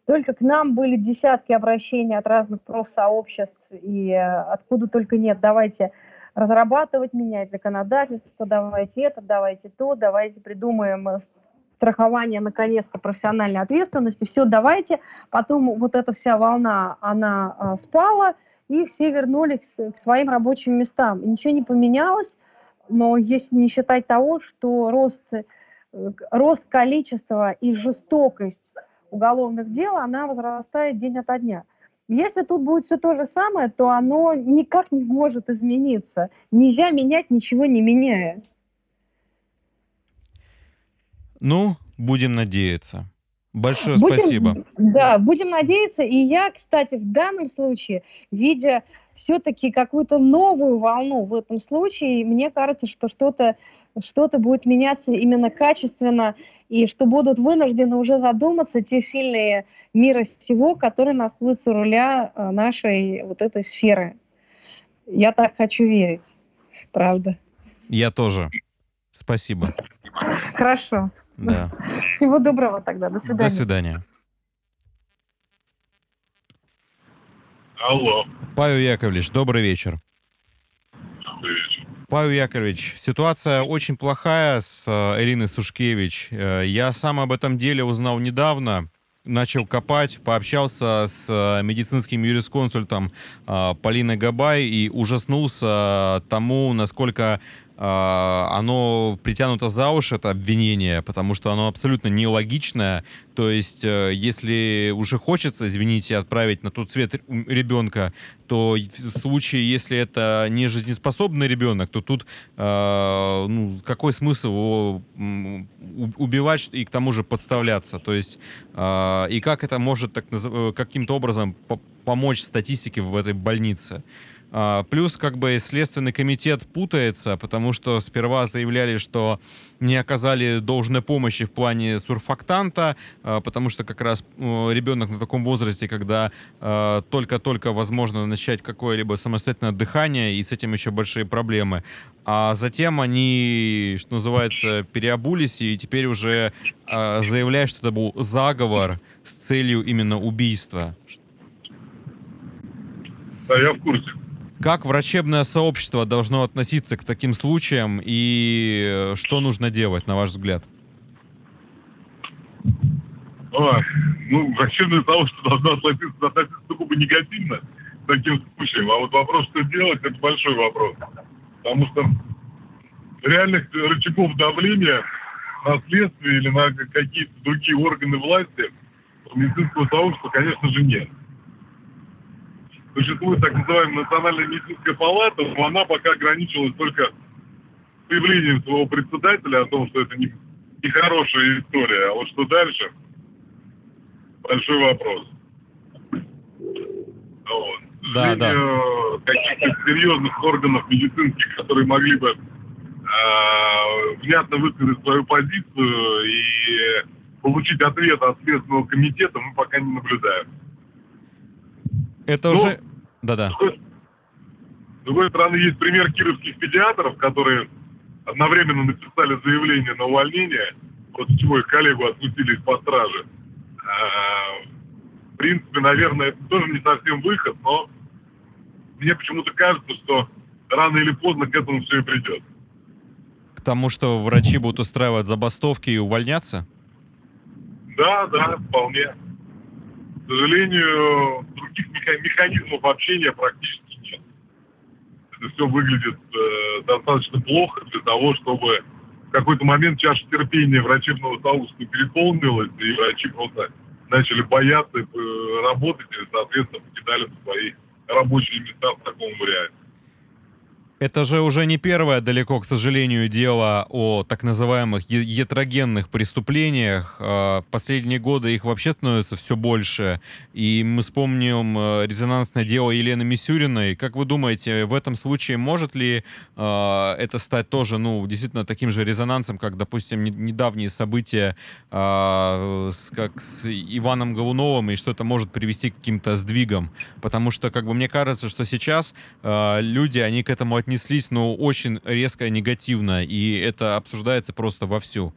Только к нам были десятки обращений от разных профсообществ, и э, откуда только нет. Давайте разрабатывать, менять законодательство, давайте это, давайте то, давайте придумаем э, страхование, наконец-то, профессиональной ответственности. Все, давайте. Потом вот эта вся волна, она а, спала, и все вернулись к своим рабочим местам. И ничего не поменялось но если не считать того, что рост, э, рост количества и жестокость уголовных дел, она возрастает день ото дня. Если тут будет все то же самое, то оно никак не может измениться. Нельзя менять, ничего не меняя. Ну, будем надеяться. Большое будем, спасибо. Да, будем надеяться. И я, кстати, в данном случае, видя все-таки какую-то новую волну в этом случае. Мне кажется, что что-то что-то будет меняться именно качественно, и что будут вынуждены уже задуматься те сильные мира сего, которые находятся у руля э, нашей вот этой сферы. Я так хочу верить, правда. Я тоже. Спасибо. Хорошо. Да. Всего доброго тогда. До свидания. До свидания. Алло. Павел Яковлевич, добрый вечер. Добрый вечер. Павел Яковлевич, ситуация очень плохая с э, Элиной Сушкевич. Э, я сам об этом деле узнал недавно начал копать, пообщался с э, медицинским юрисконсультом Полиной Габай и ужаснулся тому, насколько э, оно притянуто за уши, это обвинение, потому что оно абсолютно нелогичное. То есть, э, если уже хочется, извините, отправить на тот свет ребенка, то в случае, если это не жизнеспособный ребенок, то тут э, ну, какой смысл его убивать и к тому же подставляться? То есть, э, и как это может так, э, каким-то образом помочь статистике в этой больнице? А, плюс как бы Следственный комитет путается, потому что сперва заявляли, что не оказали должной помощи в плане сурфактанта, а, потому что как раз ребенок на таком возрасте, когда а, только-только возможно начать какое-либо самостоятельное дыхание, и с этим еще большие проблемы. А затем они, что называется, переобулись и теперь уже заявляют, что это был заговор с целью именно убийства. Да, я в курсе. Как врачебное сообщество должно относиться к таким случаям и э, что нужно делать, на ваш взгляд? Ой, ну, врачебное сообщество должно относиться достаточно сугубо негативно к таким случаям. А вот вопрос, что делать, это большой вопрос. Потому что реальных рычагов давления на следствие или на какие-то другие органы власти медицинского сообщества, конечно же, нет существует так называемая Национальная медицинская палата, но она пока ограничилась только появлением своего председателя о том, что это не, не хорошая история. А вот что дальше? Большой вопрос. Вот. Да, да. каких-то серьезных органов медицинских, которые могли бы э, внятно высказать свою позицию и получить ответ от Следственного комитета, мы пока не наблюдаем. Это ну, уже... Да-да. С другой стороны, есть пример кировских педиатров, которые одновременно написали заявление на увольнение, после чего их коллегу отпустили из-под стражи. А, в принципе, наверное, это тоже не совсем выход, но мне почему-то кажется, что рано или поздно к этому все и придет. К тому, что врачи будут устраивать забастовки и увольняться? Да, да, вполне. К сожалению, других механизмов общения практически нет. Это все выглядит э, достаточно плохо для того, чтобы в какой-то момент чаша терпения врачебного сообщества переполнилась, и врачи просто начали бояться э, работать и, соответственно, покидали свои рабочие места в таком варианте. Это же уже не первое далеко, к сожалению, дело о так называемых ятрогенных преступлениях. А, в последние годы их вообще становится все больше. И мы вспомним э, резонансное дело Елены Мисюриной. Как вы думаете, в этом случае может ли а, это стать тоже, ну, действительно таким же резонансом, как, допустим, недавние события а, как с Иваном Голуновым, и что это может привести к каким-то сдвигам? Потому что, как бы, мне кажется, что сейчас люди, они к этому отнесутся отнеслись, но очень резко негативно, и это обсуждается просто вовсю.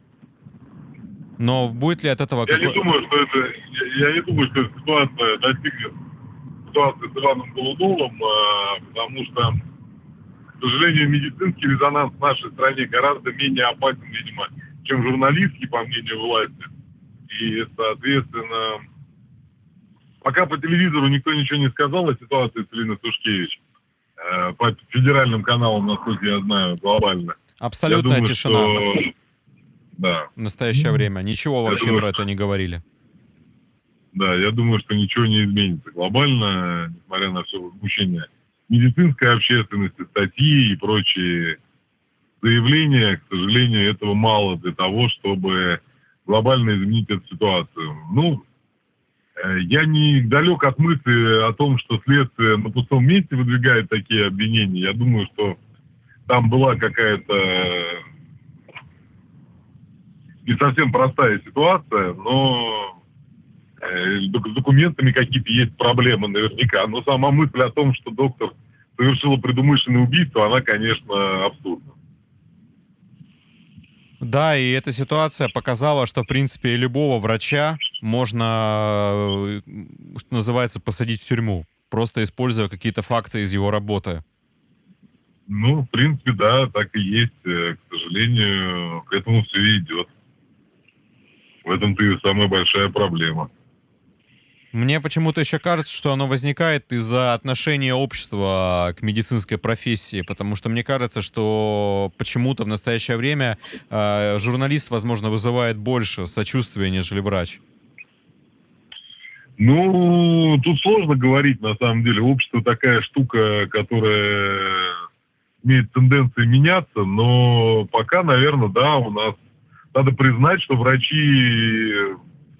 Но будет ли от этого... Я какой... не думаю, что это... Я, я не думаю, что эта ситуация достигнет ситуации с Иваном Голуновым, а, потому что, к сожалению, медицинский резонанс в нашей стране гораздо менее опасен, видимо, чем журналистский, по мнению власти. И, соответственно, пока по телевизору никто ничего не сказал о ситуации с Ильиной Сушкевич, Э, по федеральным каналам, насколько я знаю, глобально. Абсолютная думаю, тишина. Что... Да. В настоящее время. Ничего я вообще думаю, про это не говорили. Да, я думаю, что ничего не изменится глобально, несмотря на все возмущение медицинской общественности, статьи и прочие заявления. К сожалению, этого мало для того, чтобы глобально изменить эту ситуацию. Ну, Э, я не далек от мысли о том, что следствие на пустом месте выдвигает такие обвинения. Я думаю, что там была какая-то не совсем простая ситуация, но э, с документами какие-то есть проблемы наверняка. Но сама мысль о том, что доктор совершила предумышленное убийство, она, конечно, абсурдна. Да, и эта ситуация показала, что, в принципе, любого врача можно, э, что называется, посадить в тюрьму, просто используя какие-то факты из его работы. Ну, в принципе, да, так и есть. Э, к сожалению, к этому все идет. В этом-то и самая большая проблема. Мне почему-то еще кажется, что оно возникает из-за отношения общества к медицинской профессии, потому что мне кажется, что почему-то в настоящее время э, журналист, возможно, вызывает больше сочувствия, нежели врач. Ну, тут сложно говорить, на самом деле. Общество такая штука, которая имеет тенденции меняться, но пока, наверное, да, у нас надо признать, что врачи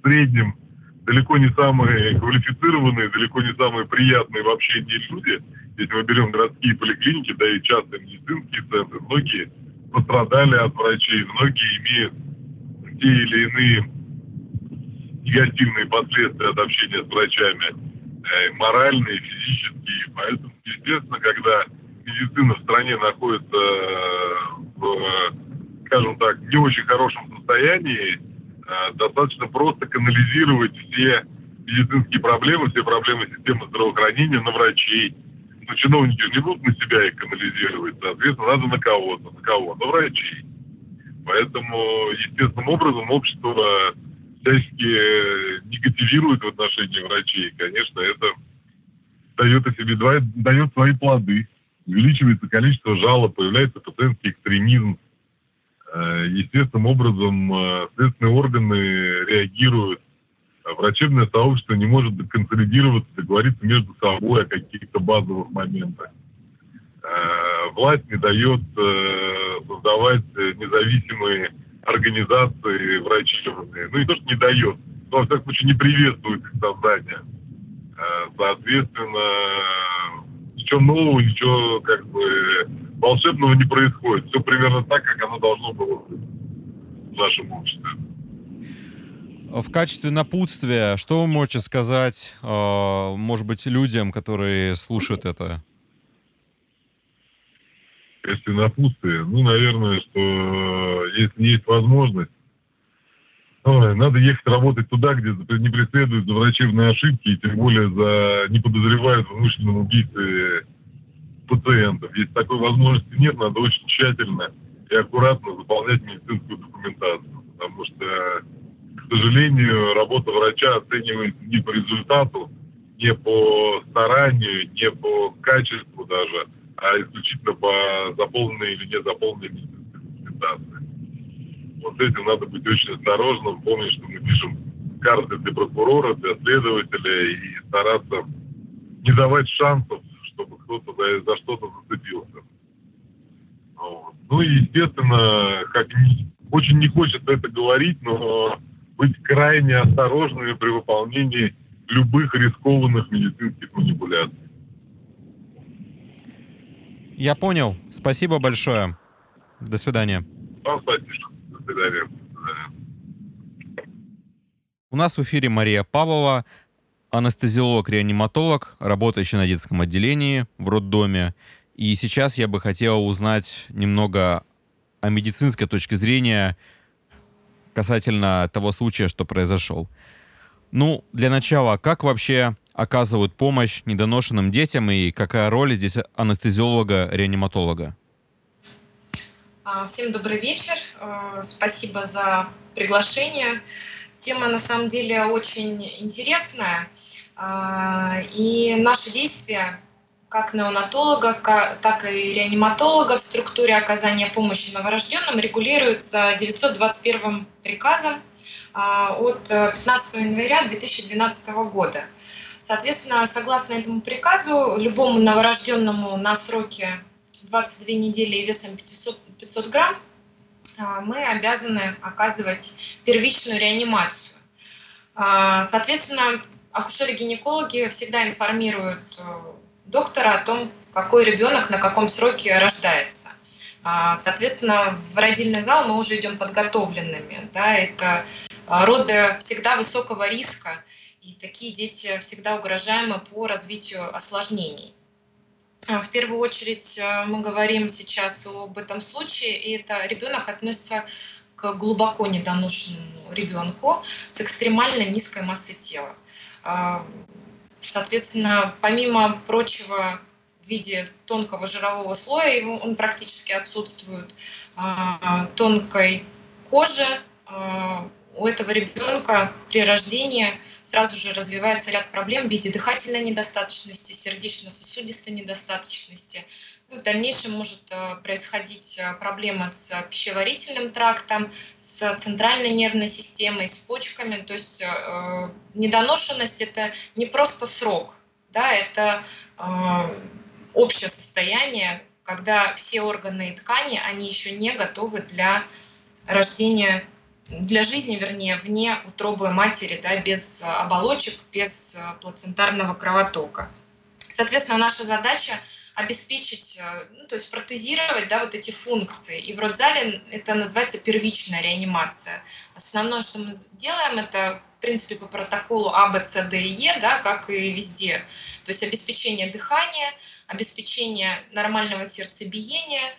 в среднем далеко не самые квалифицированные, далеко не самые приятные в общении люди. Если мы берем городские поликлиники, да и частные медицинские центры, многие пострадали от врачей, многие имеют те или иные негативные последствия от общения с врачами, э, моральные, физические. Поэтому, естественно, когда медицина в стране находится в, скажем так, не очень хорошем состоянии, Э, достаточно просто канализировать все медицинские проблемы, все проблемы системы здравоохранения на врачей. Но чиновники же не будут на себя их канализировать, соответственно, надо на кого-то. На кого? На врачей. Поэтому естественным образом общество всячески негативирует в отношении врачей. Конечно, это дает о себе дает свои плоды. Увеличивается количество жалоб, появляется пациентский экстремизм, Э, естественным образом э, следственные органы реагируют. А врачебное сообщество не может консолидироваться, договориться между собой о каких-то базовых моментах. Э, власть не дает создавать независимые организации врачебные. Ну, не то, что не дает, но, во всяком случае, не приветствует их создание. Соответственно, ничего нового, ничего как бы волшебного не происходит. Все примерно так, как оно должно было в нашем обществе. В качестве напутствия, что вы можете сказать, э, может быть, людям, которые слушают это? В качестве напутствия, ну, наверное, что если есть возможность, надо ехать работать туда, где не преследуют за врачебные ошибки, и тем более за не подозревают в умышленном убийстве пациентов. Если такой возможности нет, надо очень тщательно и аккуратно заполнять медицинскую документацию. Потому что, к сожалению, работа врача оценивается не по результату, не по старанию, не по качеству даже, а исключительно по заполненной или не заполненной медицинской документации. Вот с этим надо быть очень осторожным, помнить, что мы пишем карты для прокурора, для следователя и стараться не давать шансов чтобы кто-то за, за что-то зацепился. Вот. Ну и, естественно, как не, очень не хочется это говорить, но быть крайне осторожными при выполнении любых рискованных медицинских манипуляций. Я понял. Спасибо большое. До свидания. Вам спасибо. До свидания. До свидания. У нас в эфире Мария Павлова, анестезиолог-реаниматолог, работающий на детском отделении в роддоме. И сейчас я бы хотел узнать немного о медицинской точке зрения касательно того случая, что произошел. Ну, для начала, как вообще оказывают помощь недоношенным детям и какая роль здесь анестезиолога-реаниматолога? А, всем добрый вечер. А, спасибо за приглашение. Тема на самом деле очень интересная. А, и наши действия как неонатолога, так и реаниматолога в структуре оказания помощи новорожденным регулируются 921 приказом а, от 15 января 2012 года. Соответственно, согласно этому приказу, любому новорожденному на сроке 22 недели и весом 500, 500 грамм мы обязаны оказывать первичную реанимацию. Соответственно, акушеры-гинекологи всегда информируют э, доктора о том, какой ребенок на каком сроке рождается. А, соответственно, в родильный зал мы уже идем подготовленными. Да, это а, роды всегда высокого риска, и такие дети всегда угрожаемы по развитию осложнений. А, в первую очередь э, мы говорим сейчас об этом случае, и это ребенок относится к глубоко недоношенному ребенку с экстремально низкой массой тела. А, соответственно, помимо прочего, в виде тонкого жирового слоя он практически отсутствует, а, тонкой кожи. У этого ребенка при рождении сразу же развивается ряд проблем в виде дыхательной недостаточности, сердечно-сосудистой недостаточности. Ну, в дальнейшем может э, происходить э, проблема с пищеварительным трактом, с центральной нервной системой, с почками. То есть э, недоношенность это не просто срок, да, это общее состояние, когда все органы и ткани, они еще не готовы для рождения, для жизни, вернее, вне утробы матери, да, без оболочек, без плацентарного кровотока. Соответственно, наша задача обеспечить, ну, то есть протезировать да, вот эти функции. И в родзале это называется первичная реанимация. Основное, что мы делаем, это, в принципе, по протоколу А, Б, С, Д и Е, да, как и везде. То есть обеспечение дыхания, обеспечение нормального сердцебиения,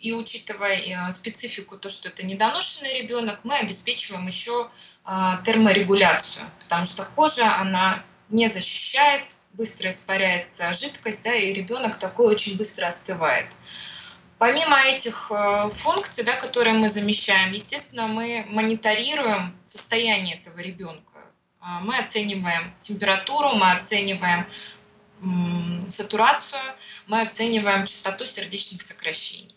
и учитывая э, специфику, то, что это недоношенный ребенок, мы обеспечиваем еще а, терморегуляцию, потому что кожа, она не защищает, быстро испаряется жидкость, да, и ребенок такой очень быстро остывает. Помимо этих э, функций, да, которые мы замещаем, естественно, мы мониторируем состояние этого ребенка. А, мы оцениваем температуру, мы оцениваем сатурацию, мы оцениваем частоту сердечных сокращений.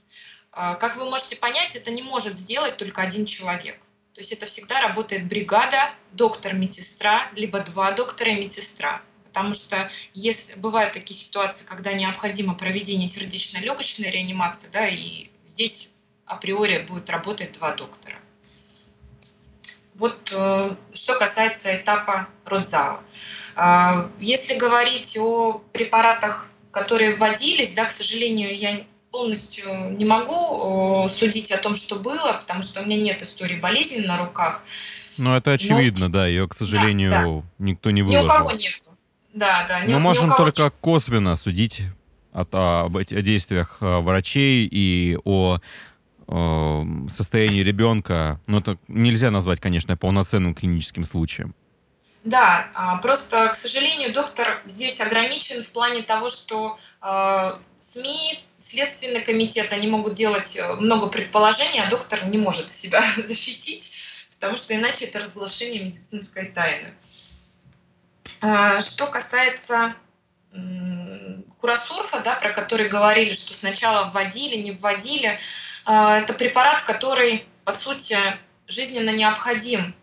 А, как вы можете понять, это не может сделать только один человек. То есть это всегда работает бригада, доктор-медсестра, либо два доктора и медсестра. Потому что если, бывают такие ситуации, когда необходимо проведение сердечно-легочной реанимации, да, и здесь априори будет работать два доктора. Вот э, что касается этапа родзала. Э, если говорить о препаратах, которые вводились, да, к сожалению, я полностью не могу судить о том, что было, потому что у меня нет истории болезни на руках. Ну, это очевидно, Но... да, ее, к сожалению, да, да. никто не выложил. Ни у кого нет. Да, да. Мы можем только нет. косвенно судить от, об, о действиях э, врачей и о э, состоянии ребенка. Но это нельзя назвать, конечно, полноценным клиническим случаем. Да, а, просто, к сожалению, доктор здесь ограничен в плане того, что э, СМИ, Следственный комитет, они могут делать э, много предположений, а доктор не может себя защитить, потому что иначе это разглашение медицинской тайны. А, что касается курасурфа, да, про который говорили, что сначала вводили, не вводили, а, это препарат, который, по сути, жизненно необходим а,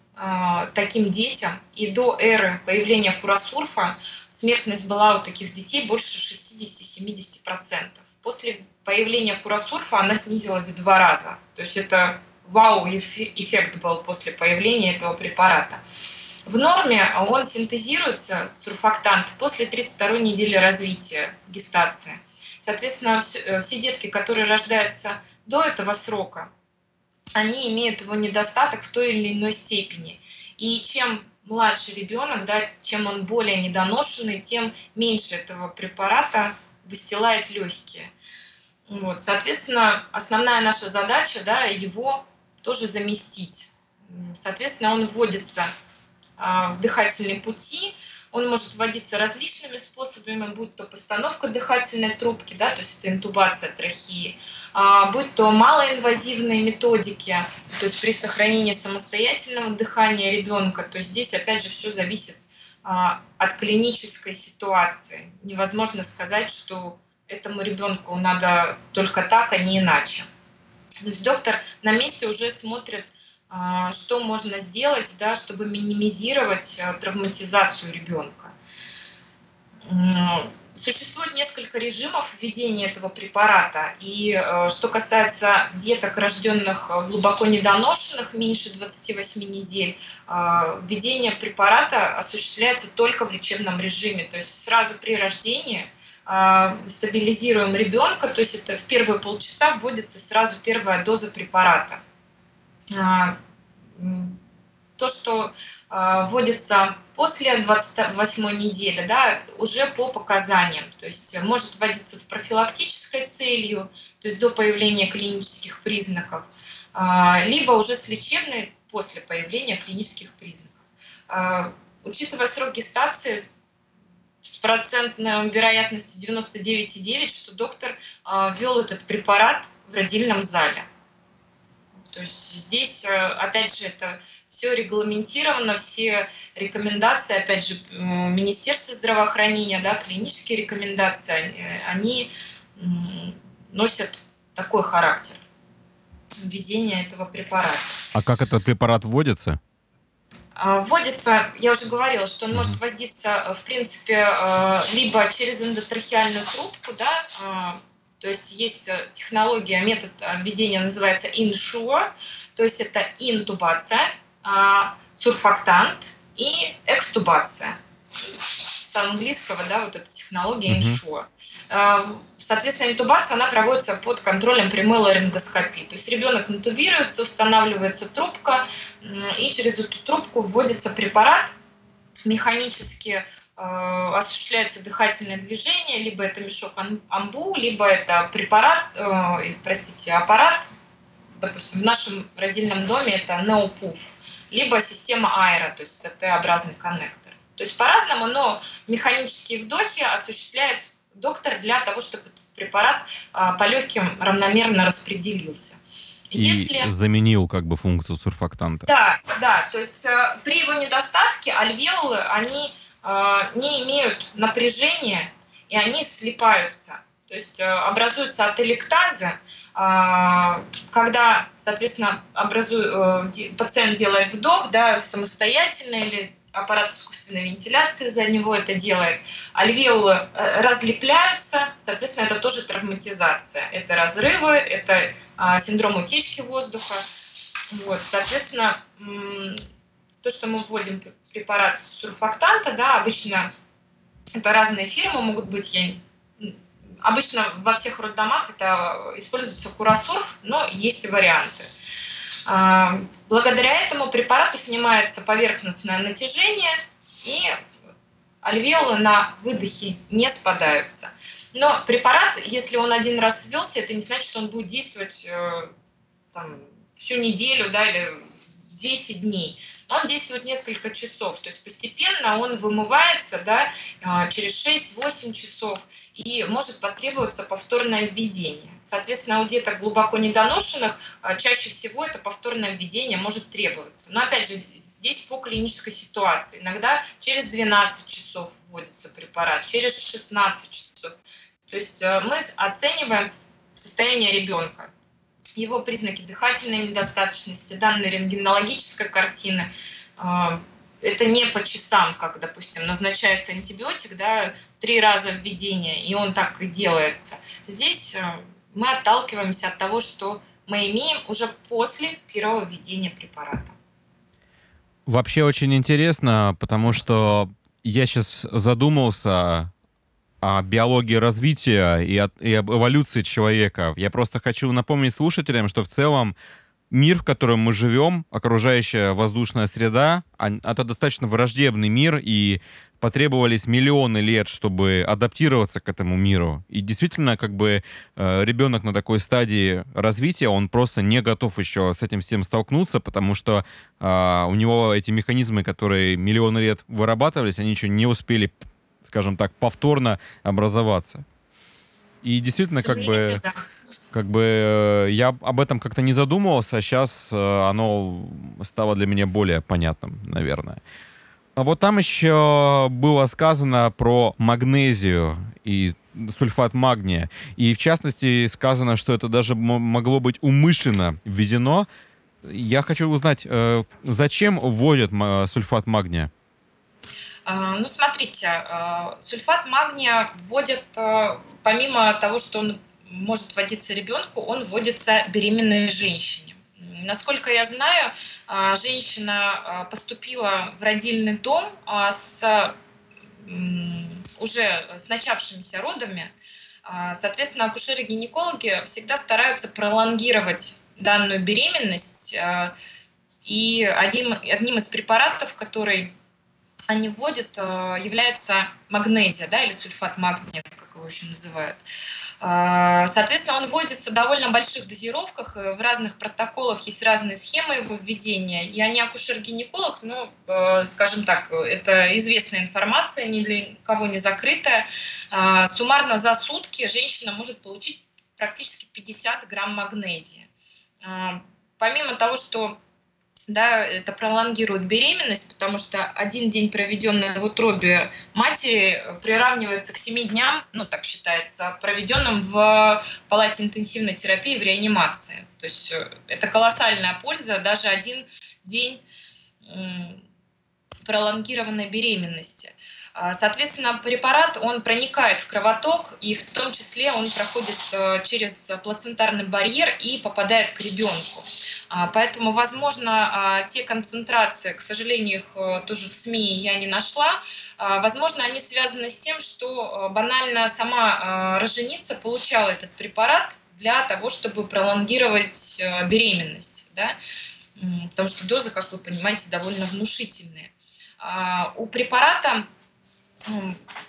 таким детям. И до эры появления курасурфа смертность была у таких детей больше 60-70%. После появления курасурфа она снизилась в два раза. То есть это вау-эффект был после появления этого препарата. В норме он синтезируется, сурфактант, после 32 недели развития гестации. Соответственно, э, все детки, которые рождаются до этого срока, они имеют его недостаток в той или иной степени. И чем младший ребенок, да, чем он более недоношенный, тем меньше этого препарата выстилает легкие. Вот, соответственно, основная наша задача, да, его тоже заместить. Соответственно, он вводится а, в дыхательные пути, он может вводиться различными способами, будь то постановка дыхательной трубки, да, то есть это интубация трахеи, а, будь то малоинвазивные методики, то есть при сохранении самостоятельного дыхания ребенка, то здесь опять же все зависит а, от клинической ситуации. Невозможно сказать, что этому ребенку надо только так, а не иначе. То есть доктор на месте уже смотрит, что можно сделать, да, чтобы минимизировать а, травматизацию ребенка. Существует несколько режимов введения этого препарата. И э, что касается деток, рожденных глубоко недоношенных, меньше 28 недель, э, введение препарата осуществляется только в лечебном режиме. То есть сразу при рождении э, стабилизируем ребенка, то есть это в первые полчаса вводится сразу первая доза препарата. То, что а, вводится после 28 недели, да, уже по показаниям. То есть может вводиться с профилактической целью, то есть до появления клинических признаков, а, либо уже с лечебной после появления клинических признаков. А, учитывая срок гестации, с процентной вероятностью 99,9, что доктор ввел этот препарат в родильном зале. То есть здесь, опять же, это все регламентировано, все рекомендации, опять же, Министерства здравоохранения, да, клинические рекомендации, они носят такой характер введения этого препарата. А как этот препарат вводится? А, вводится, я уже говорила, что он может вводиться, в принципе, э, либо через эндотрахеальную трубку, да, а, то есть есть э, технология, метод введения называется InSure, то есть это интубация, а, сурфактант и экстубация. С английского, да, вот эта технология InSure. Mm-hmm. Соответственно, интубация, она проводится под контролем прямой ларингоскопии. То есть ребенок интубируется, устанавливается трубка, и через эту трубку вводится препарат механически Э, осуществляется дыхательное движение, либо это мешок амбу, либо это препарат, э, простите, аппарат, допустим, в нашем родильном доме это неопуф, либо система аэро, то есть это Т-образный коннектор. То есть по-разному, но механические вдохи осуществляет доктор для того, чтобы этот препарат э, по легким равномерно распределился. И заменил как бы функцию сурфактанта. Да, да, то есть э, при его недостатке альвеолы, они не имеют напряжения, и они слипаются. То есть э, образуются ателектазы, а, когда, соответственно, образу... Э, пациент делает вдох да, самостоятельно или аппарат искусственной вентиляции за него это делает. Альвеолы э, разлепляются, соответственно, это тоже травматизация. Это разрывы, это а, синдром утечки воздуха. Вот, соответственно, то, что мы вводим препарат сурфактанта, да, обычно это разные фирмы могут быть, я обычно во всех роддомах это используется курасурф, но есть и варианты. А, благодаря этому препарату снимается поверхностное натяжение, и альвеолы на выдохе не спадаются. Но препарат, если он один раз ввелся, это не значит, что он будет действовать э, там, всю неделю да, или 10 дней он действует несколько часов, то есть постепенно он вымывается да, а, через 6-8 часов и может потребоваться повторное введение. Соответственно, у деток глубоко недоношенных а, чаще всего это повторное введение может требоваться. Но опять же, здесь по клинической ситуации. Иногда через 12 часов вводится препарат, через 16 часов. То есть а, мы оцениваем состояние ребенка его признаки дыхательной недостаточности, данные рентгенологической картины. А, это не по часам, как, допустим, назначается антибиотик, да, три раза введение, и он так и делается. Здесь э, мы отталкиваемся от того, что мы имеем уже после первого введения препарата. Вообще очень интересно, потому что я сейчас задумался о биологии развития и, от, и об эволюции человека. Я просто хочу напомнить слушателям, что в целом мир, в котором мы живем, окружающая воздушная среда, это достаточно враждебный мир, и потребовались миллионы лет, чтобы адаптироваться к этому миру. И действительно, как бы э, ребенок на такой стадии развития, он просто не готов еще с этим всем столкнуться, потому что э, у него эти механизмы, которые миллионы лет вырабатывались, они еще не успели скажем так, повторно образоваться. И действительно, как бы, как бы э, я об этом как-то не задумывался, а сейчас э, оно стало для меня более понятным, наверное. А вот там еще было сказано про магнезию и сульфат магния. И в частности сказано, что это даже могло быть умышленно введено. Я хочу узнать, э, зачем вводят сульфат магния? А, ну, смотрите, а, сульфат магния вводят, а, помимо того, что он может вводиться ребенку, он вводится беременной женщине. Насколько я знаю, женщина поступила в родильный дом с уже с начавшимися родами. Соответственно, акушеры-гинекологи всегда стараются пролонгировать данную беременность. И одним, одним из препаратов, который они вводят, э, является магнезия, да, или сульфат магния, как его еще называют. Э, соответственно, он вводится в довольно больших дозировках, э, в разных протоколах есть разные схемы его введения. Я не акушер-гинеколог, но, скажем так, это известная информация, ни для кого не закрытая. Суммарно за сутки женщина может получить практически 50 грамм магнезии. Помимо того, что да, это пролонгирует беременность, потому что один день, проведенный в утробе матери, приравнивается к семи дням, ну так считается, проведенным в палате интенсивной терапии в реанимации. То есть э, это колоссальная польза, даже один день пролонгированной беременности. А, соответственно, препарат, он проникает в кровоток, и в том числе он проходит э, через плацентарный барьер и попадает к ребенку. А, поэтому, возможно, а, те концентрации, к сожалению, их э, тоже в СМИ я не нашла, возможно, они связаны с тем, что э, банально сама роженица получала этот препарат для того, чтобы пролонгировать беременность. Да? Потому что дозы, как вы понимаете, довольно внушительные. У препарата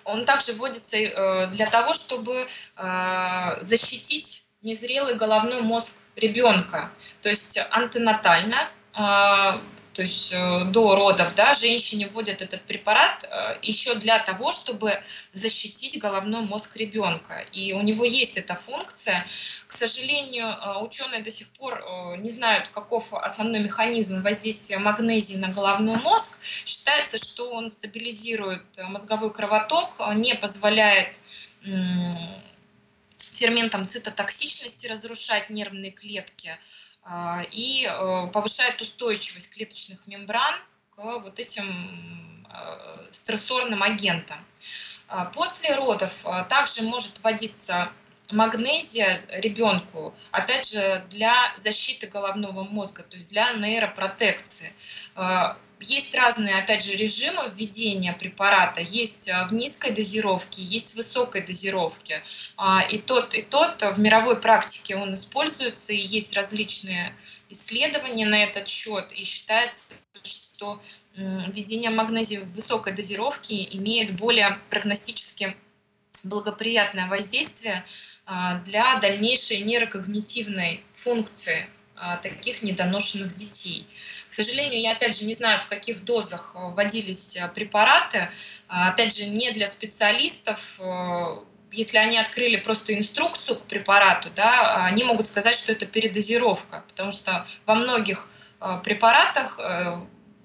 он также вводится э, для того, чтобы э, защитить незрелый головной мозг ребенка. То есть антенатально э, то есть э, до родов, да, женщине вводят этот препарат э, еще для того, чтобы защитить головной мозг ребенка. И у него есть эта функция. К сожалению, э, ученые до сих пор не знают, каков основной механизм воздействия магнезии на головной мозг. Считается, что он стабилизирует мозговой кровоток, не позволяет ферментам цитотоксичности разрушать нервные клетки, а, и э, повышает устойчивость клеточных мембран к вот этим э, стрессорным агентам. А, после родов а, также может вводиться магнезия ребенку, опять же, для защиты головного мозга, то есть для нейропротекции. Есть разные, опять же, режимы введения препарата. Есть э, в низкой дозировке, есть в высокой дозировке. А, и тот, и тот в мировой практике он используется, и есть различные исследования на этот счет. И считается, что введение магнезии в высокой дозировке имеет более прогностически благоприятное воздействие а, для дальнейшей нейрокогнитивной функции а, таких недоношенных детей. К сожалению, я опять же не знаю, в каких дозах э, вводились э, препараты. А, опять же, не для специалистов. Э, если они открыли просто инструкцию к препарату, да, они могут сказать, что это передозировка, потому что во многих препаратах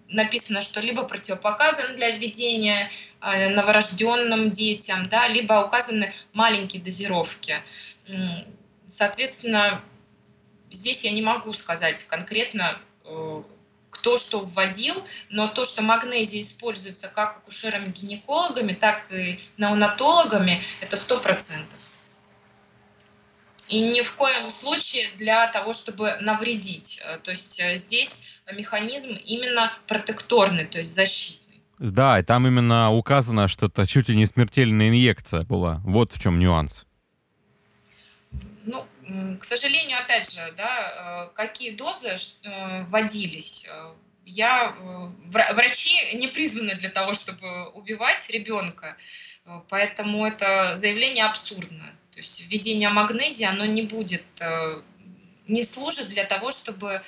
написано, что либо противопоказан для введения новорожденным детям, да, либо указаны маленькие дозировки. Соответственно, здесь я не могу сказать конкретно, кто что вводил, но то, что магнезия используется как акушерами-гинекологами, так и неонатологами, это сто процентов. И ни в коем случае для того, чтобы навредить. Э, то есть э, здесь механизм именно протекторный, то есть защитный. Да, и там именно указано, что это чуть ли не смертельная инъекция была. Вот в чем нюанс. К сожалению, опять же, да, э, какие дозы э, вводились, э, я, врачи не призваны для того, чтобы убивать ребенка, поэтому это заявление абсурдно. То есть введение магнезии, оно не будет, не служит для того, чтобы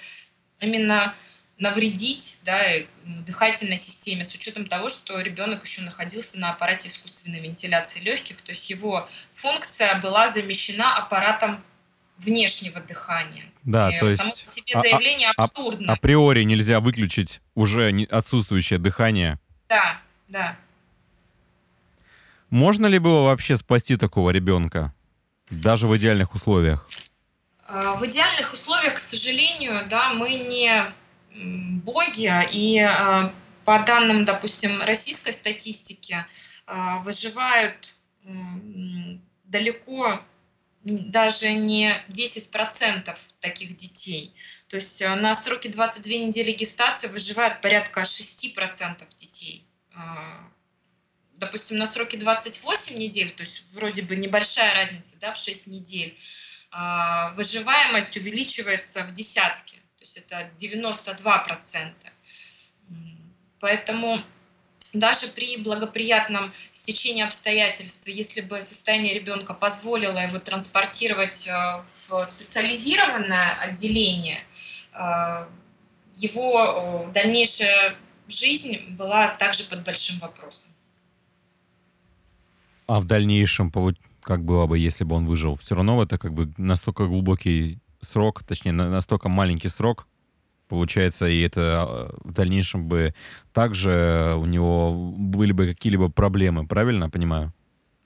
именно навредить да, дыхательной системе с учетом того, что ребенок еще находился на аппарате искусственной вентиляции легких, то есть его функция была замещена аппаратом внешнего дыхания. Да, и то есть само по себе а, а, заявление а, абсурдно. А, априори нельзя выключить уже отсутствующее дыхание. Да, да. Можно ли было вообще спасти такого ребенка, даже в идеальных условиях? В идеальных условиях, к сожалению, да, мы не боги, и а, по данным, допустим, российской статистики, выживают далеко даже не 10% таких детей. То есть а, на сроке 22 недели гестации выживают порядка 6% детей. Допустим, на сроке 28 недель, то есть вроде бы небольшая разница да, в 6 недель, выживаемость увеличивается в десятки есть это 92%. Поэтому даже при благоприятном стечении обстоятельств, если бы состояние ребенка позволило его транспортировать э, в специализированное отделение, э, его дальнейшая жизнь была также под большим вопросом. А в дальнейшем, как было бы, если бы он выжил? Все равно это как бы настолько глубокий срок, точнее, настолько маленький срок? Получается, и это а, в дальнейшем бы также у него были бы какие-либо проблемы, правильно понимаю?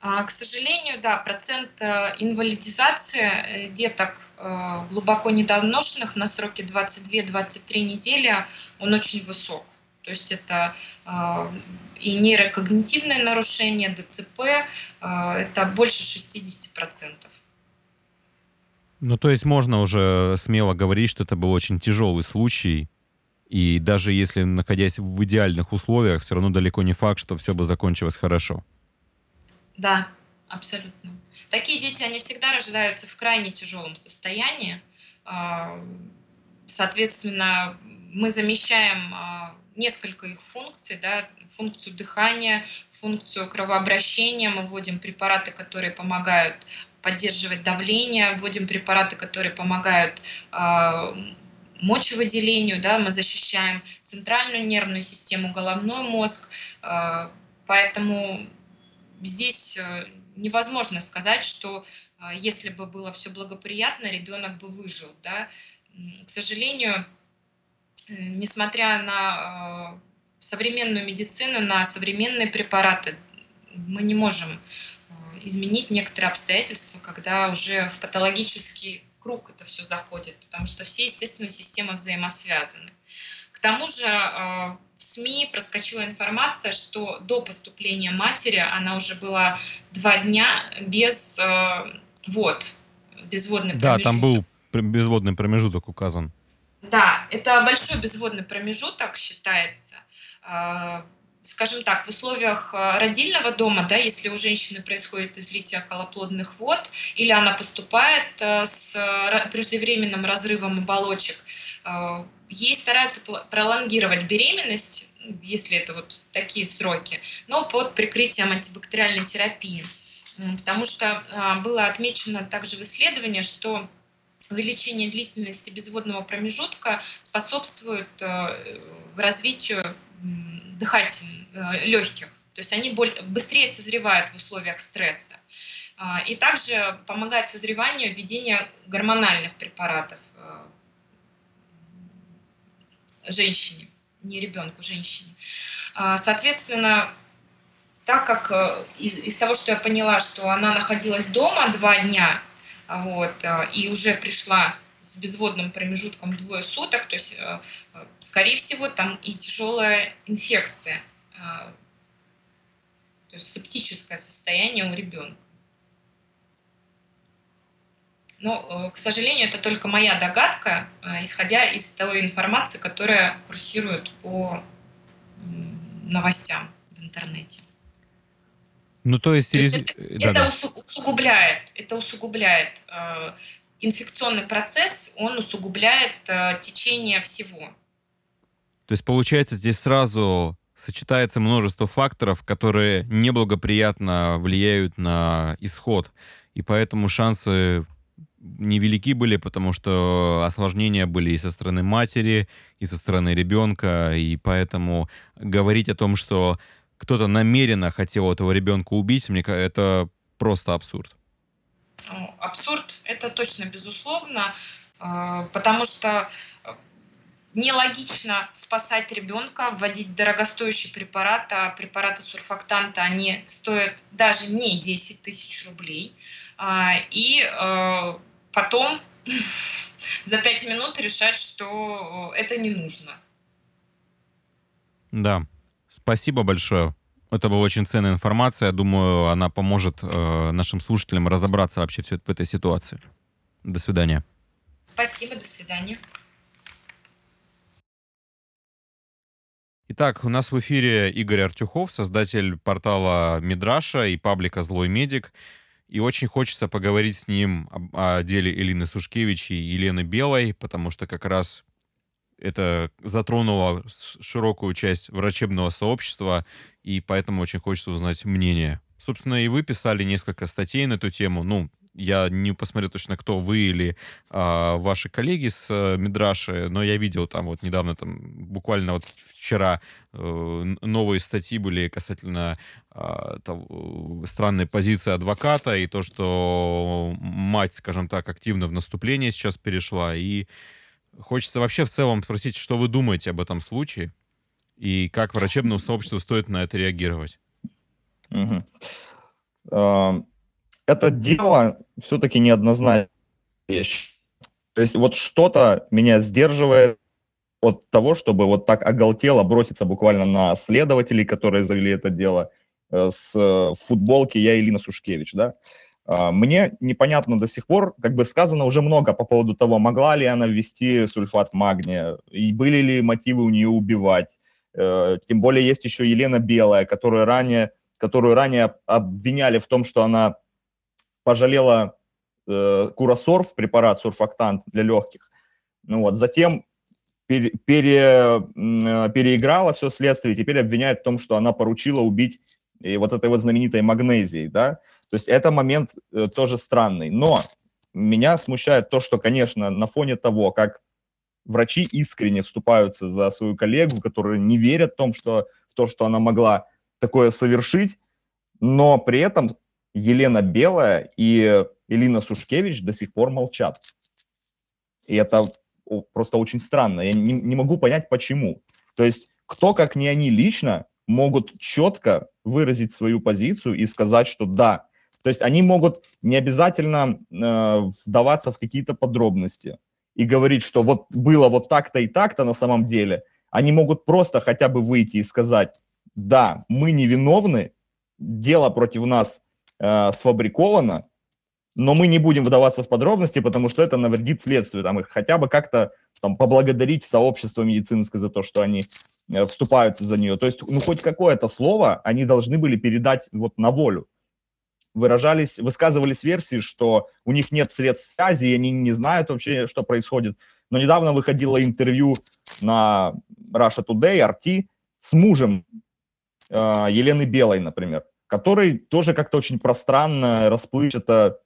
А, к сожалению, да, процент э, инвалидизации э, деток э, глубоко недоношенных на сроке 22-23 недели, он очень высок. То есть это и нейрокогнитивное нарушение, ДЦП, это больше 60%. Ну, то есть можно уже смело говорить, что это был очень тяжелый случай, и даже если находясь в идеальных условиях, все равно далеко не факт, что все бы закончилось хорошо. Да, абсолютно. Такие дети, они всегда рождаются в крайне тяжелом состоянии. А, соответственно, мы замещаем а, несколько их функций, да, функцию дыхания, функцию кровообращения. Мы вводим препараты, которые помогают поддерживать давление, вводим препараты, которые помогают э, мочевыделению, да, мы защищаем центральную нервную систему, головной мозг, э, поэтому здесь э, невозможно сказать, что э, если бы было все благоприятно, ребенок бы выжил. Да? К сожалению, несмотря на э, современную медицину, на современные препараты, мы не можем изменить некоторые обстоятельства, когда уже в патологический круг это все заходит, потому что все естественные системы взаимосвязаны. К тому же в СМИ проскочила информация, что до поступления матери она уже была два дня без э, вод, безводный да, промежуток. Да, там был безводный промежуток указан. Да, это большой безводный промежуток считается. Э, скажем так, в условиях э, родильного дома, да, если у женщины происходит излитие околоплодных вод, или она поступает э, с преждевременным разрывом оболочек, э, ей стараются пролонгировать беременность, если это вот такие сроки, но под прикрытием антибактериальной терапии. Потому что было отмечено также в исследовании, что увеличение длительности безводного промежутка способствует э, развитию дыхательных э, легких. То есть они быстрее созревают в условиях стресса. А, и также помогает созреванию введение гормональных препаратов женщине, не ребенку, женщине. А, соответственно, так как э, из, из того, что я поняла, что она находилась дома два дня, вот, э, и уже пришла с безводным промежутком двое суток, то есть, э, скорее всего, там и тяжелая инфекция, то есть септическое состояние у ребенка. Но, э, к сожалению, это только моя догадка, э, исходя из той информации, которая курсирует по новостям в интернете. Ну, то есть... То есть это, это усугубляет, это усугубляет э, инфекционный процесс, он усугубляет э, течение всего. То есть, получается, здесь сразу сочетается множество факторов, которые неблагоприятно влияют на исход. И поэтому шансы невелики были, потому что осложнения были и со стороны матери, и со стороны ребенка, и поэтому говорить о том, что кто-то намеренно хотел этого ребенка убить, мне это просто абсурд. Ну, абсурд, это точно безусловно, а, потому что нелогично спасать ребенка, вводить дорогостоящий препарат, а препараты сурфактанта, они стоят даже не 10 тысяч рублей. А, и а, потом за пять минут решать, что это не нужно. Да, спасибо большое. Это была очень ценная информация. Я думаю, она поможет э, нашим слушателям разобраться вообще в этой ситуации. До свидания. Спасибо, до свидания. Итак, у нас в эфире Игорь Артюхов, создатель портала Мидраша и паблика «Злой медик». И очень хочется поговорить с ним о, о деле Элины Сушкевич и Елены Белой, потому что как раз это затронуло широкую часть врачебного сообщества, и поэтому очень хочется узнать мнение. Собственно, и вы писали несколько статей на эту тему. Ну, я не посмотрел точно, кто вы или а, ваши коллеги с а, Мидраши, но я видел там вот недавно, там буквально вот вчера э, новые статьи были касательно э, того, странной позиции адвоката и то, что мать, скажем так, активно в наступление сейчас перешла и Хочется вообще в целом спросить, что вы думаете об этом случае и как врачебному сообществу стоит на это реагировать? Угу. Это дело все-таки неоднозначная вещь. То есть вот что-то меня сдерживает от того, чтобы вот так оголтело броситься буквально на следователей, которые завели это дело, э, с э, футболки «Я Илина Сушкевич», да. А, мне непонятно до сих пор, как бы сказано уже много по поводу того, могла ли она ввести сульфат магния, и были ли мотивы у нее убивать. Э, тем более есть еще Елена Белая, которую ранее, которую ранее обвиняли в том, что она пожалела курасорф, препарат сурфактант для легких. Ну вот, затем пере, пере, переиграла все следствие, и теперь обвиняет в том, что она поручила убить и вот этой вот знаменитой магнезией, да. То есть это момент э, тоже странный. Но меня смущает то, что, конечно, на фоне того, как врачи искренне вступаются за свою коллегу, которые не верят в, том, что, в то, что она могла такое совершить, но при этом Елена Белая и Элина Сушкевич до сих пор молчат. И это просто очень странно. Я не, не могу понять, почему. То есть кто, как не они лично, могут четко выразить свою позицию и сказать, что да. То есть они могут не обязательно э, вдаваться в какие-то подробности и говорить, что вот было вот так-то и так-то на самом деле. Они могут просто хотя бы выйти и сказать, да, мы невиновны, дело против нас э, сфабриковано, но мы не будем вдаваться в подробности, потому что это навредит следствию, там, их хотя бы как-то там, поблагодарить сообщество медицинское за то, что они э, вступаются за нее. То есть, ну, хоть какое-то слово они должны были передать вот на волю. Выражались, высказывались версии, что у них нет средств связи, и они не знают вообще, что происходит. Но недавно выходило интервью на Russia Today, RT, с мужем э, Елены Белой, например, который тоже как-то очень пространно, расплывчато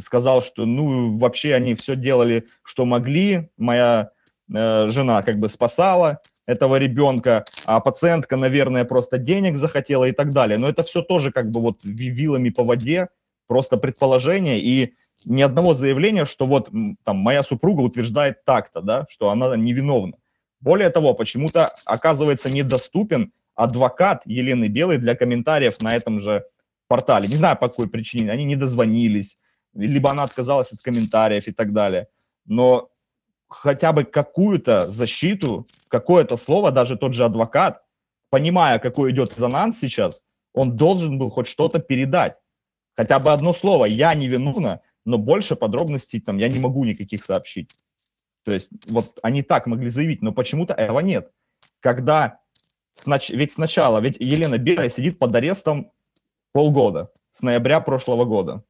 сказал, что ну вообще они все делали, что могли. Моя э, жена как бы спасала этого ребенка, а пациентка, наверное, просто денег захотела и так далее. Но это все тоже как бы вот вилами по воде, просто предположение и ни одного заявления, что вот там моя супруга утверждает так-то, да, что она невиновна. Более того, почему-то оказывается недоступен адвокат Елены Белой для комментариев на этом же портале. Не знаю, по какой причине. Они не дозвонились, либо она отказалась от комментариев и так далее. Но хотя бы какую-то защиту, какое-то слово, даже тот же адвокат, понимая, какой идет резонанс сейчас, он должен был хоть что-то передать. Хотя бы одно слово «я невиновна», но больше подробностей там я не могу никаких сообщить. То есть вот они так могли заявить, но почему-то этого нет. Когда, ведь сначала, ведь Елена Белая сидит под арестом полгода, с ноября прошлого года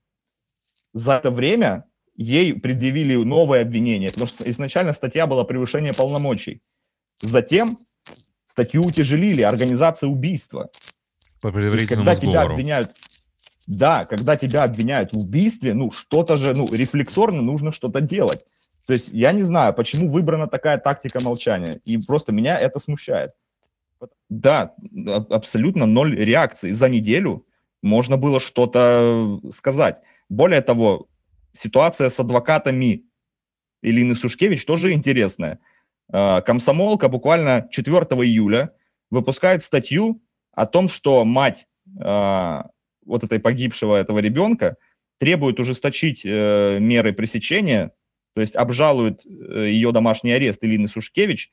за это время ей предъявили новое обвинение, потому что изначально статья была превышение полномочий. Затем статью утяжелили, организация убийства. По предварительному когда тебя обвиняют, да, когда тебя обвиняют в убийстве, ну, что-то же, ну, рефлекторно нужно что-то делать. То есть я не знаю, почему выбрана такая тактика молчания, и просто меня это смущает. Да, абсолютно ноль реакции. За неделю можно было что-то сказать. Более того, ситуация с адвокатами Илины Сушкевич тоже интересная. А, комсомолка буквально 4 июля выпускает статью о том, что мать а, вот этой погибшего этого ребенка требует ужесточить э, меры пресечения, то есть обжалует э, ее домашний арест Илины Сушкевич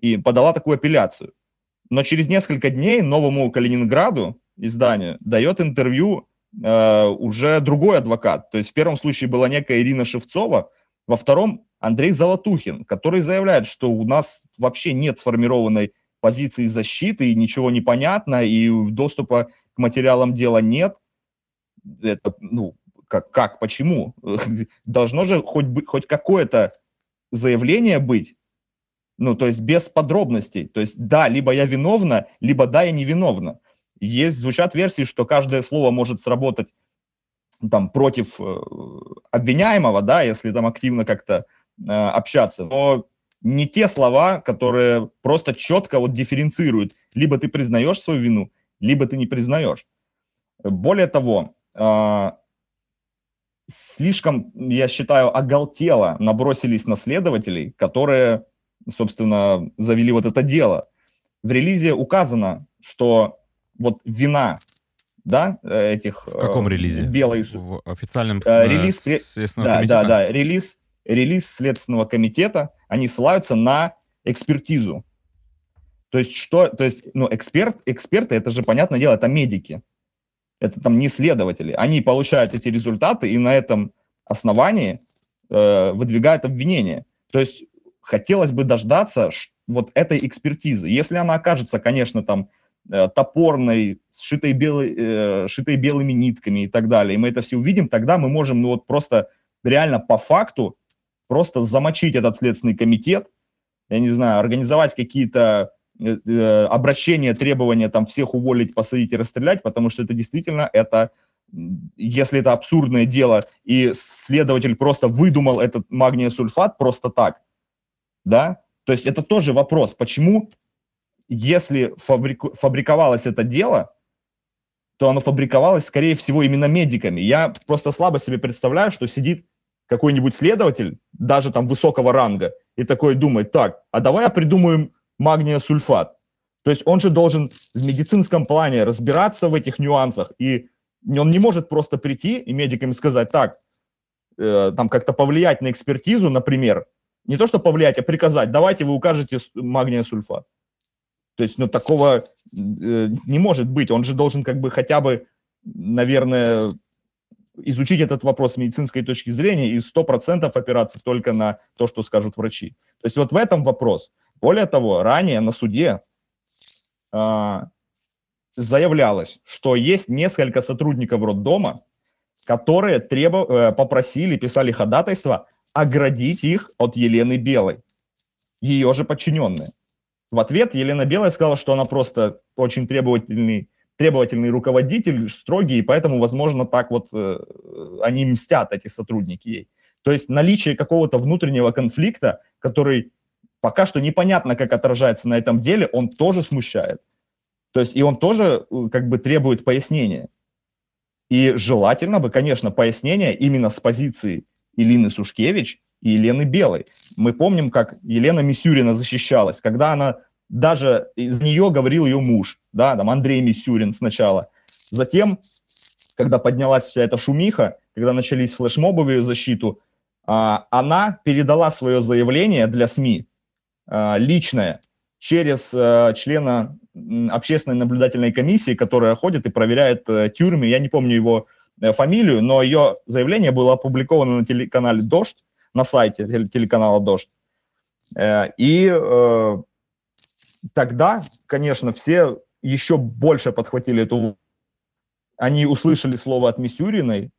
и подала такую апелляцию. Но через несколько дней новому Калининграду изданию дает интервью э, уже другой адвокат. То есть в первом случае была некая Ирина Шевцова, во втором Андрей Золотухин, который заявляет, что у нас вообще нет сформированной позиции защиты, и ничего не понятно, и доступа к материалам дела нет. Это, ну, как, как почему? Должно же хоть, быть, хоть какое-то заявление быть, ну, то есть без подробностей. То есть, да, либо я виновна, либо да, я не виновна. Есть, звучат версии, что каждое слово может сработать там против э, обвиняемого, да, если там активно как-то общаться. Но не те слова, которые просто четко вот дифференцируют. Либо ты признаешь свою вину, либо ты не признаешь. Более того, э, слишком, я считаю, оголтело набросились на следователей, которые, собственно, завели вот это дело. В релизе указано, что вот вина да, этих... В каком э, релизе? Белой... В официальном Э, э, релиз Да, да, да, релиз, релиз Следственного комитета, они ссылаются на экспертизу. То есть что, то есть, ну, эксперт, эксперты, это же, понятное дело, это медики. Это там не следователи. Они получают эти результаты и на этом основании э, выдвигают обвинение. То есть хотелось бы дождаться вот этой экспертизы. Если она окажется, конечно, там э, топорной, сшитой, белой, э, сшитой белыми нитками и так далее, и мы это все увидим, тогда мы можем, ну вот просто реально по факту просто замочить этот следственный комитет, я не знаю, организовать какие-то э, э, обращения, требования там всех уволить, посадить и расстрелять, потому что это действительно это, если это абсурдное дело, и следователь просто выдумал этот магния сульфат просто так, да, то есть это тоже вопрос, почему, если фабрику- фабриковалось это дело, то оно фабриковалось, скорее всего, именно медиками. Я просто слабо себе представляю, что сидит какой-нибудь следователь, даже там высокого ранга, и такой думает, так, а давай придумаем магния сульфат. То есть он же должен в медицинском плане разбираться в этих нюансах, и он не может просто прийти и медикам сказать, так, э, там как-то повлиять на экспертизу, например, не то, что повлиять, а приказать, давайте вы укажете магния сульфат. То есть, ну, такого э, не может быть. Он же должен как бы хотя бы, наверное, изучить этот вопрос с медицинской точки зрения и 100% опираться только на то, что скажут врачи. То есть вот в этом вопрос. Более того, ранее на суде а, заявлялось, что есть несколько сотрудников роддома, которые требо- э, попросили, писали ходатайство оградить их от Елены Белой, ее же подчиненные. В ответ Елена Белая сказала, что она просто очень требовательный, требовательный руководитель, строгий, и поэтому, возможно, так вот э, они мстят, эти сотрудники ей. То есть наличие какого-то внутреннего конфликта, который пока что непонятно, как отражается на этом деле, он тоже смущает. То есть и он тоже э, как бы требует пояснения. И желательно бы, конечно, пояснение именно с позиции Илины Сушкевич и Елены Белой. Мы помним, как Елена Мисюрина защищалась, когда она даже из нее говорил ее муж, да, там Андрей Мисюрин сначала. Затем, когда поднялась вся эта шумиха, когда начались флешмобы в ее защиту, а, она передала свое заявление для СМИ а, личное через а, члена общественной наблюдательной комиссии, которая ходит и проверяет э, тюрьмы. Я не помню его э, фамилию, но ее заявление было опубликовано на телеканале «Дождь», на сайте теле- телеканала «Дождь». Э, И э, тогда, конечно, все еще больше подхватили эту... Они услышали слово от Мисюриной,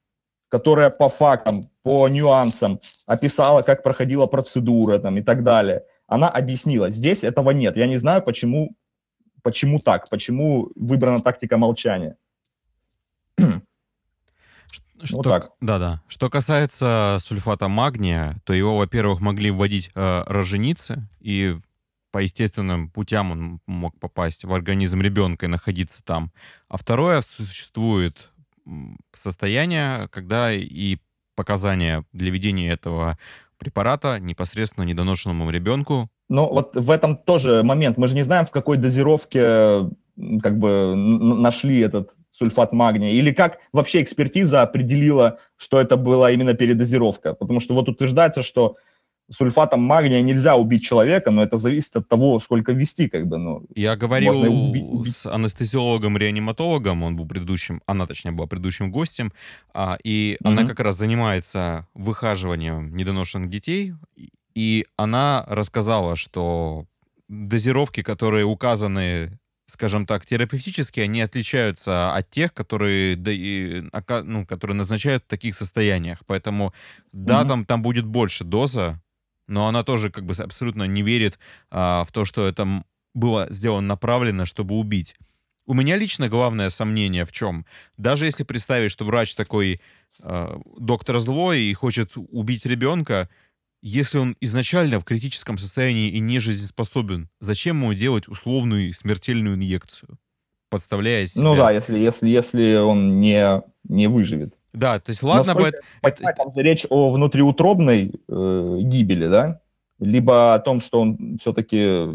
которая по фактам, по нюансам описала, как проходила процедура там, и так далее. Она объяснила. Здесь этого нет. Я не знаю, почему, почему так, почему выбрана тактика молчания. Что, Вот так. Да, да. Что касается сульфата магния, то его, во-первых, могли вводить э, роженицы, и по естественным путям он мог попасть в организм ребенка и находиться там. А второе, существует состояние, когда и показания для ведения этого препарата непосредственно недоношенному ребенку Но вот в этом тоже момент. Мы же не знаем, в какой дозировке как бы нашли этот сульфат магния, или как вообще экспертиза определила, что это была именно передозировка. Потому что вот утверждается, что сульфатом магния нельзя убить человека, но это зависит от того, сколько ввести, как бы, ну, Я говорил убить. с анестезиологом-реаниматологом, он был предыдущим, она, точнее, была предыдущим гостем, а, и она Мгм. как раз занимается выхаживанием недоношенных детей, и- она рассказала, что дозировки, которые указаны, скажем так, терапевтически, они отличаются от тех, которые, да- и, ну, которые назначают в таких состояниях. Поэтому, да, Мгм. там, там будет больше доза, но она тоже как бы абсолютно не верит а, в то, что это было сделано направленно, чтобы убить. У меня лично главное сомнение в чем? Даже если представить, что врач такой э, доктор злой и хочет убить ребенка, если он изначально в критическом состоянии и не жизнеспособен, зачем ему делать условную смертельную инъекцию? Подставляя себя. ну да, если, если, если он не, не выживет. Да, то есть ладно бы... Это, это... Там же речь о внутриутробной э, гибели, да? Либо о том, что он все-таки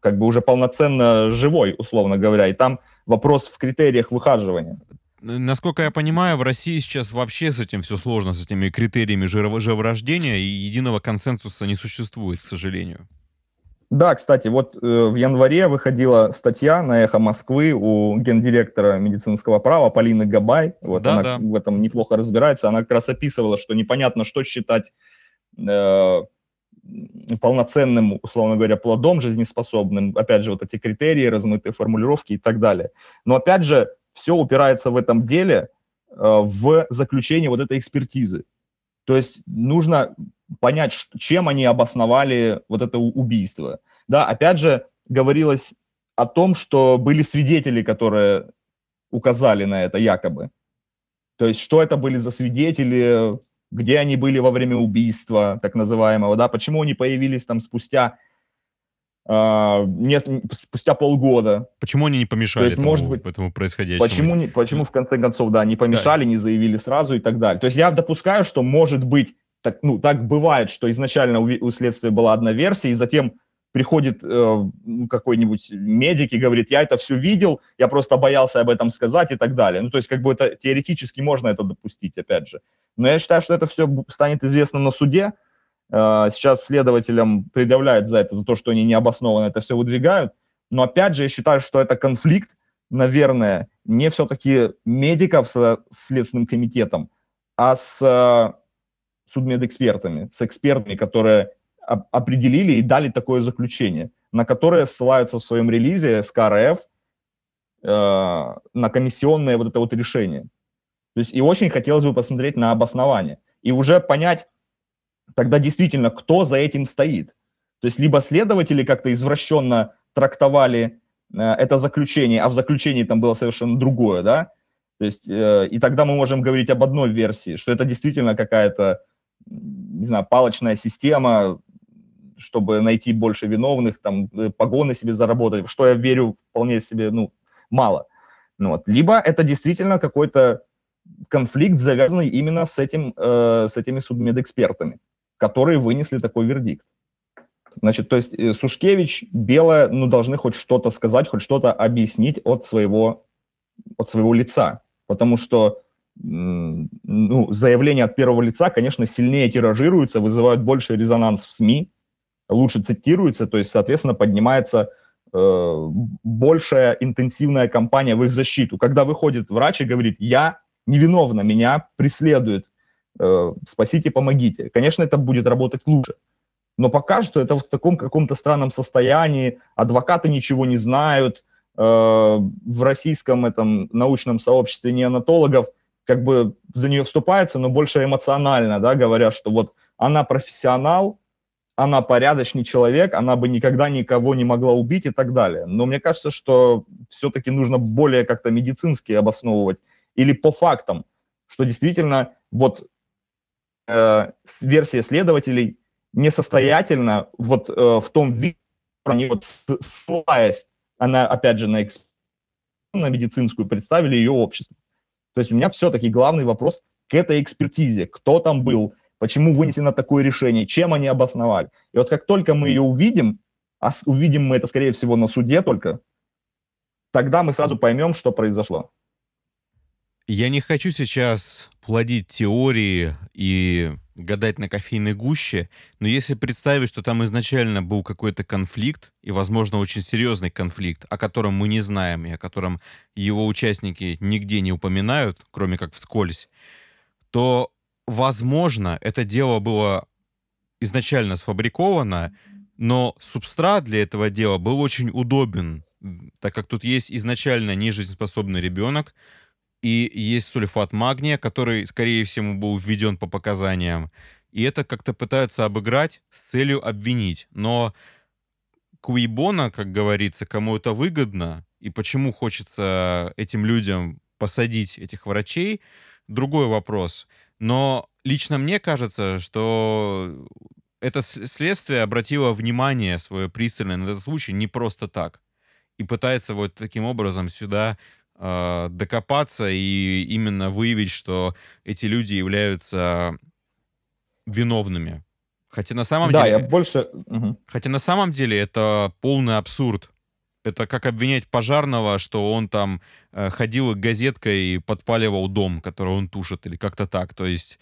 как бы уже полноценно живой, условно говоря, и там вопрос в критериях выхаживания. Насколько я понимаю, в России сейчас вообще с этим все сложно, с этими критериями живорождения, и единого консенсуса не существует, к сожалению. Да, кстати, вот э, в январе выходила статья на «Эхо Москвы» у гендиректора медицинского права Полины Габай. Вот да, она да. в этом неплохо разбирается. Она как раз описывала, что непонятно, что считать э, полноценным, условно говоря, плодом жизнеспособным. Опять же, вот эти критерии, размытые формулировки и так далее. Но опять же, все упирается в этом деле э, в заключение вот этой экспертизы. То есть нужно понять, чем они обосновали вот это убийство. Да, опять же, говорилось о том, что были свидетели, которые указали на это якобы. То есть, что это были за свидетели, где они были во время убийства, так называемого, да, почему они появились там спустя Uh, не, спустя полгода. Почему они не помешали То есть, этому, может быть, этому происходящему? Почему, не, почему в конце концов, да, не помешали, да. не заявили сразу и так далее. То есть я допускаю, что может быть так, ну, так бывает, что изначально у, у следствия была одна версия, и затем приходит э, какой-нибудь медик и говорит, я это все видел, я просто боялся об этом сказать и так далее. Ну, то есть, как бы это теоретически можно это допустить, опять же. Но я считаю, что это все станет известно на суде. Э, сейчас следователям предъявляют за это, за то, что они необоснованно это все выдвигают. Но опять же, я считаю, что это конфликт, наверное, не все-таки медиков с Следственным комитетом, а с судмедэкспертами, с экспертами, которые определили и дали такое заключение, на которое ссылаются в своем релизе СКРФ э, на комиссионное вот это вот решение. То есть и очень хотелось бы посмотреть на обоснование и уже понять тогда действительно, кто за этим стоит. То есть либо следователи как-то извращенно трактовали э, это заключение, а в заключении там было совершенно другое, да? То есть э, и тогда мы можем говорить об одной версии, что это действительно какая-то не знаю, палочная система, чтобы найти больше виновных, там, э, погоны себе заработать, что я верю вполне себе, ну, мало. Ну, вот. Либо это действительно какой-то конфликт, завязанный именно с, этим, э, с этими судмедэкспертами, которые вынесли такой вердикт. Значит, то есть э, Сушкевич, Белая, ну, должны хоть что-то сказать, хоть что-то объяснить от своего, от своего лица. Потому что ну, заявления от первого лица, конечно, сильнее тиражируются, вызывают больше резонанс в СМИ, лучше цитируются, то есть, соответственно, поднимается э, большая интенсивная кампания в их защиту. Когда выходит врач и говорит, я невиновна, меня преследуют, э, спасите, помогите. Конечно, это будет работать лучше. Но пока что это в таком каком-то странном состоянии, адвокаты ничего не знают, э, в российском этом научном сообществе неонатологов – как бы за нее вступается, но больше эмоционально, да, говоря, что вот она профессионал, она порядочный человек, она бы никогда никого не могла убить и так далее. Но мне кажется, что все-таки нужно более как-то медицински обосновывать или по фактам, что действительно вот э, версия следователей несостоятельна вот э, в том виде, они вот ссылаясь, она опять же на, эксп... на медицинскую представили ее общество. То есть у меня все-таки главный вопрос к этой экспертизе. Кто там был, почему вынесено такое решение, чем они обосновали. И вот как только мы ее увидим, а увидим мы это, скорее всего, на суде только, тогда мы сразу поймем, что произошло. Я не хочу сейчас плодить теории и гадать на кофейной гуще, но если представить, что там изначально был какой-то конфликт, и, возможно, очень серьезный конфликт, о котором мы не знаем, и о котором его участники нигде не упоминают, кроме как вскользь, то, возможно, это дело было изначально сфабриковано, но субстрат для этого дела был очень удобен, так как тут есть изначально нежизнеспособный ребенок, и есть сульфат магния, который, скорее всего, был введен по показаниям. И это как-то пытаются обыграть с целью обвинить. Но Куибона, как говорится, кому это выгодно, и почему хочется этим людям посадить этих врачей, другой вопрос. Но лично мне кажется, что это следствие обратило внимание свое пристальное на этот случай не просто так. И пытается вот таким образом сюда э, докопаться и именно выявить, что эти люди являются виновными. Хотя на самом Да, деле... я больше... Хотя на самом деле это полный абсурд. Это как обвинять пожарного, что он там э, ходил газеткой и подпаливал дом, который он тушит, или как-то так. То есть,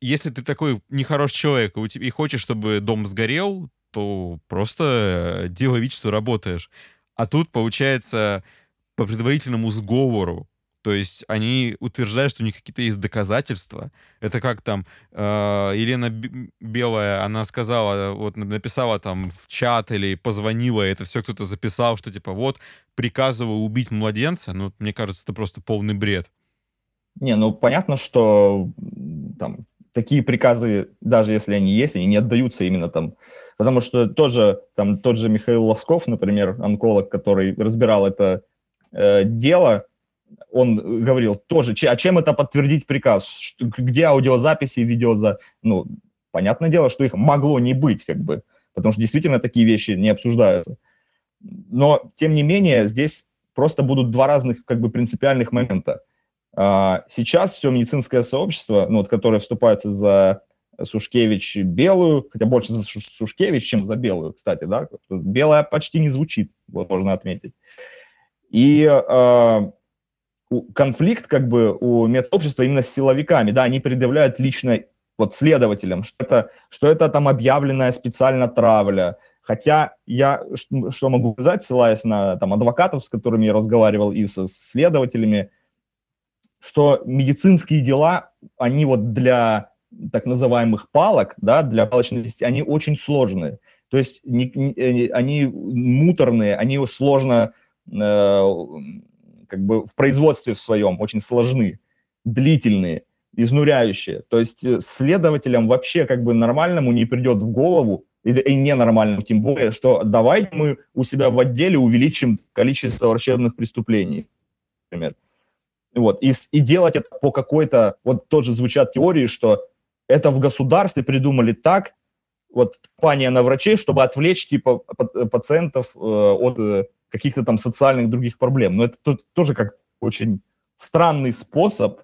если ты такой нехороший человек и хочешь, чтобы дом сгорел, то просто э, делай вид, что работаешь. А тут, получается, по предварительному сговору то есть они утверждают, что у них какие-то есть доказательства. Это как там э, Елена Белая, она сказала, вот написала там в чат или позвонила, это все кто-то записал, что типа вот приказываю убить младенца. Ну, мне кажется, это просто полный бред. Не, ну понятно, что там такие приказы, даже если они есть, они не отдаются именно там. Потому что тоже, там, тот же Михаил Лосков, например, онколог, который разбирал это э, дело, он говорил тоже, а чем это подтвердить приказ? Что- где аудиозаписи и видеоза... Ну, понятное дело, что их могло не быть, как бы, потому что действительно такие вещи не обсуждаются. Но, тем не менее, здесь просто будут два разных, как бы, принципиальных момента. А, Сейчас все медицинское сообщество, ну, вот, которое вступается за Сушкевич белую, хотя больше за Сушкевич, чем за белую, кстати, да, белая почти не звучит, вот можно отметить. И у- конфликт как бы у медсообщества именно с силовиками, да, они предъявляют лично вот следователям, что это, что это там объявленная специально травля. Хотя я что могу сказать, ссылаясь на там адвокатов, с которыми я разговаривал, и со следователями, что медицинские дела, они вот для так называемых палок, да, для палочной они очень сложные. То есть не- не- э, они муторные, они сложно э, как бы в производстве в своем очень сложны, длительные, изнуряющие. То есть э, следователям вообще как бы нормальному не придет в голову, и, и ненормальному тем более, что давайте мы у себя в отделе увеличим количество врачебных преступлений, например. Вот, и, и делать это по какой-то, вот тоже звучат теории, что это в государстве придумали так, вот компания на врачей, чтобы отвлечь типа па- пациентов э, от э, каких-то там социальных других проблем. Но это тоже как очень странный способ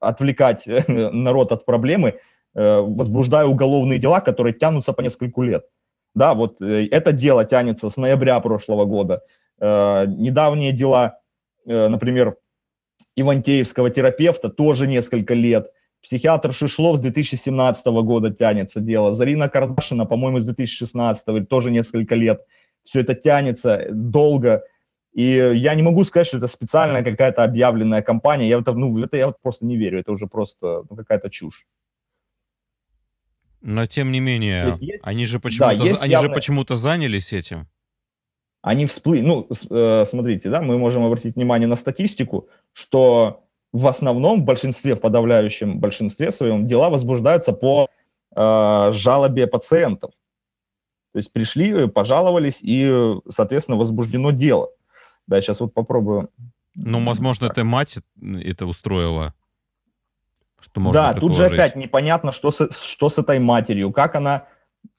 отвлекать народ от проблемы, э, возбуждая уголовные дела, которые тянутся по нескольку лет. Да, вот э, это дело тянется с ноября прошлого года. Э, Недавние дела, например, Ивантеевского терапевта тоже несколько лет. Психиатр Шишлов с 2017 года тянется дело. Зарина Кардашина, по-моему, с 2016 или тоже несколько лет. Все это тянется долго. И я не могу сказать, что это специальная какая-то объявленная кампания. Я в это, ну, в это я вот просто не верю. Это уже просто ну, какая-то чушь. Но тем не менее, есть есть- они же почему-то, есть они же явное- почему-то занялись этим. они всплыли. Ну, э, смотрите, да, мы можем обратить внимание на статистику, что в основном, в большинстве, в подавляющем большинстве своем, дела возбуждаются по э, жалобе пациентов. То есть пришли, пожаловались, и, э, соответственно, возбуждено дело. Да, сейчас вот попробую. Ну, возможно, Так. это мать это устроила. Что можно да, тут же опять непонятно, что с, что с этой матерью, как она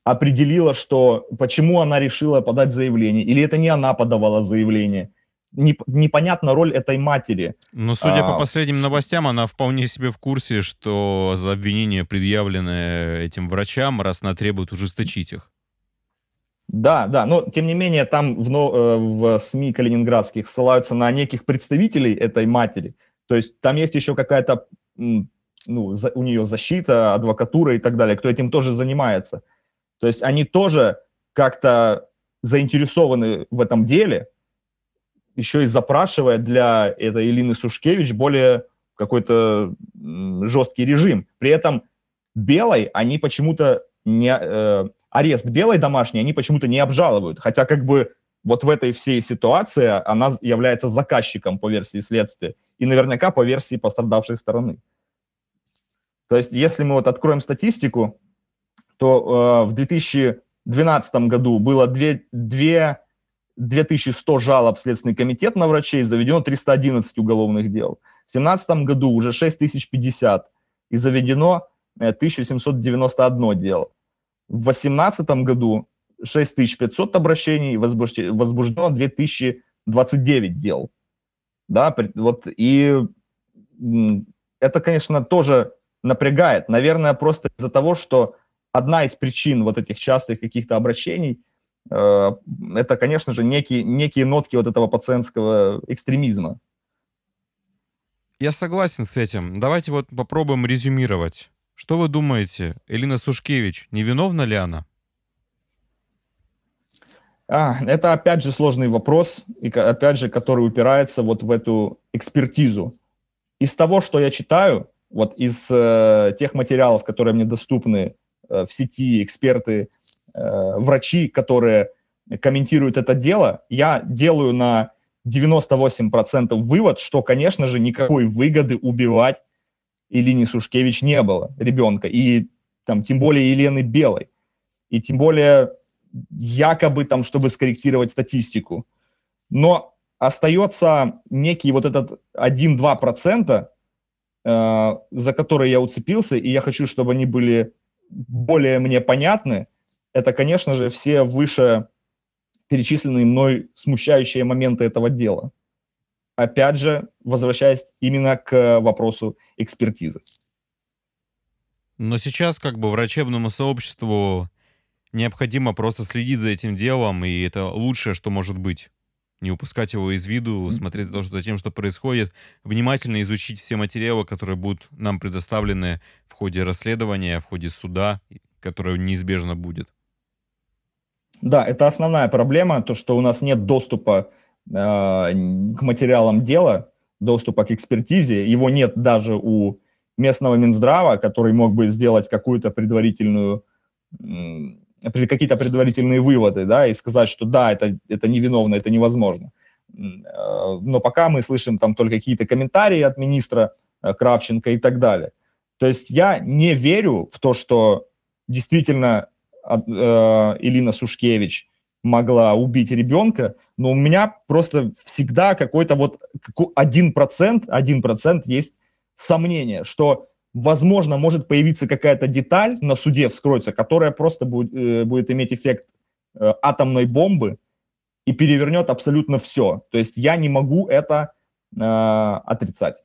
определила, что, почему она решила подать заявление, или это не она подавала заявление. Неп- непонятна роль этой матери. Но судя по А, последним новостям, она вполне себе в курсе, что за обвинение, предъявленное этим врачам, раз она требует ужесточить их. Да, да, но тем не менее там в, э, в СМИ калининградских ссылаются на неких представителей этой матери. То есть там есть еще какая-то, ну, за- у нее защита, адвокатура и так далее, кто этим тоже занимается. То есть они тоже как-то заинтересованы в этом деле, еще и запрашивая для этой Илины Сушкевич более какой-то жесткий режим. При этом белой они почему-то не... э, арест белой домашней они почему-то не обжалуют. Хотя как бы вот в этой всей ситуации она является заказчиком по версии следствия и наверняка по версии пострадавшей стороны. То есть если мы вот откроем статистику, то э, в 2012 году было 2, 2, 2100 жалоб в Следственный комитет на врачей, заведено 311 уголовных дел. В 2017 году уже 6050 и заведено э, 1791 дело. В 2018 году 6500 обращений, возбужде- возбуждено 2029 дел. да, вот и это, конечно, тоже напрягает. Наверное, просто из-за того, что одна из причин вот этих частых каких-то обращений э, это, конечно же, некие, некие нотки вот этого пациентского экстремизма. Я согласен с этим. Давайте вот попробуем резюмировать. Что вы думаете, Элина Сушкевич, невиновна ли она? А, это опять же сложный вопрос, и опять же, который упирается вот в эту экспертизу. Из того, что я читаю, вот из э, тех материалов, которые мне доступны э, в сети, эксперты, э, врачи, которые комментируют это дело, я делаю на 98% вывод, что, конечно же, никакой выгоды убивать Илине Сушкевич не было, ребенка, и там, тем более Елены Белой, и тем более якобы там, чтобы скорректировать статистику. Но остается некий вот этот 1-2%, э, за которые я уцепился, и я хочу, чтобы они были более мне понятны. Это, конечно же, все выше перечисленные мной смущающие моменты этого дела. Опять же, возвращаясь именно к вопросу экспертизы. Но сейчас как бы врачебному сообществу необходимо просто следить за этим делом, и это лучшее, что может быть. Не упускать его из виду, смотреть за тем, что происходит, внимательно изучить все материалы, которые будут нам предоставлены в ходе расследования, в ходе суда, которое неизбежно будет. Да, это основная проблема, то, что у нас нет доступа э, к материалам дела, доступа к экспертизе. Его нет даже у местного Минздрава, который мог бы сделать какую-то предварительную какие-то предварительные выводы, да, и сказать, что да, это, это невиновно, это невозможно. Э, но пока мы слышим там только какие-то комментарии от министра э, Кравченко и так далее. То есть я не верю в то, что действительно э, Илина Сушкевич могла убить ребенка, но у меня просто всегда какой-то вот один процент, один процент есть сомнение, что возможно, может появиться какая-то деталь на суде вскроется, которая просто будет, э, будет иметь эффект э, атомной бомбы и перевернет абсолютно все. То есть я не могу это э, отрицать.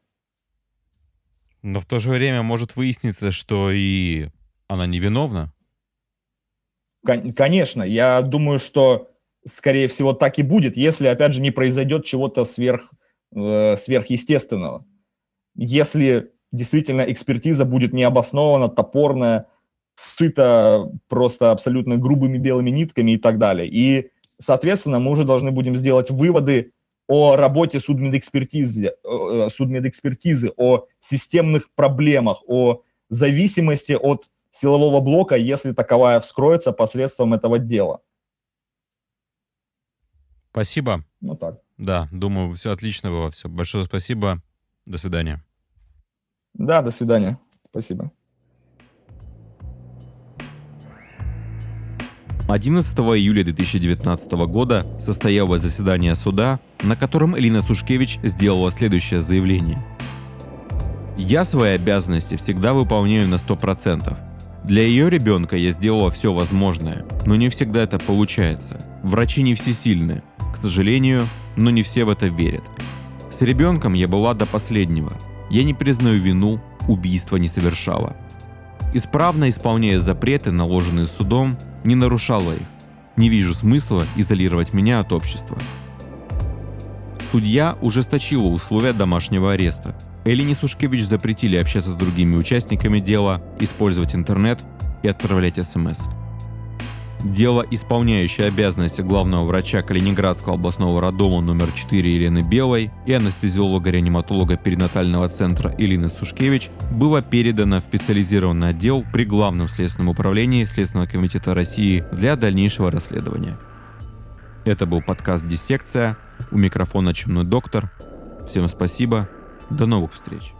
Но в то же время может выясниться, что и она невиновна. Конечно, я думаю, что скорее всего так и будет, если, опять же, не произойдет чего-то сверх, э, сверхъестественного. Если действительно экспертиза будет необоснованно, топорная, сшита просто абсолютно грубыми белыми нитками и так далее. И, соответственно, мы уже должны будем сделать выводы о работе судмедэкспертизы, э, судмедэкспертизы, о системных проблемах, о зависимости от силового блока, если таковая вскроется посредством этого дела. Спасибо. Ну так. Да, думаю, все отлично было. Все. Большое спасибо. До свидания. Да, до свидания. Спасибо. 11 июля 2019 года состоялось заседание суда, на котором Элина Сушкевич сделала следующее заявление. «Я свои обязанности всегда выполняю на 100%. Для ее ребенка я сделала все возможное, но не всегда это получается. Врачи не всесильны, к сожалению, но не все в это верят. С ребенком я была до последнего – я не признаю вину, убийство не совершала. Исправно исполняя запреты, наложенные судом, не нарушала их. Не вижу смысла изолировать меня от общества. Судья ужесточила условия домашнего ареста. Элине Сушкевич запретили общаться с другими участниками дела, использовать интернет и отправлять смс. Дело, исполняющее обязанности главного врача Калининградского областного роддома номер 4 Елены Белой и анестезиолога-реаниматолога перинатального центра Илины Сушкевич, было передано в специализированный отдел при Главном следственном управлении Следственного комитета России для дальнейшего расследования. Это был подкаст «Диссекция». У микрофона «Чумной доктор». Всем спасибо. До новых встреч.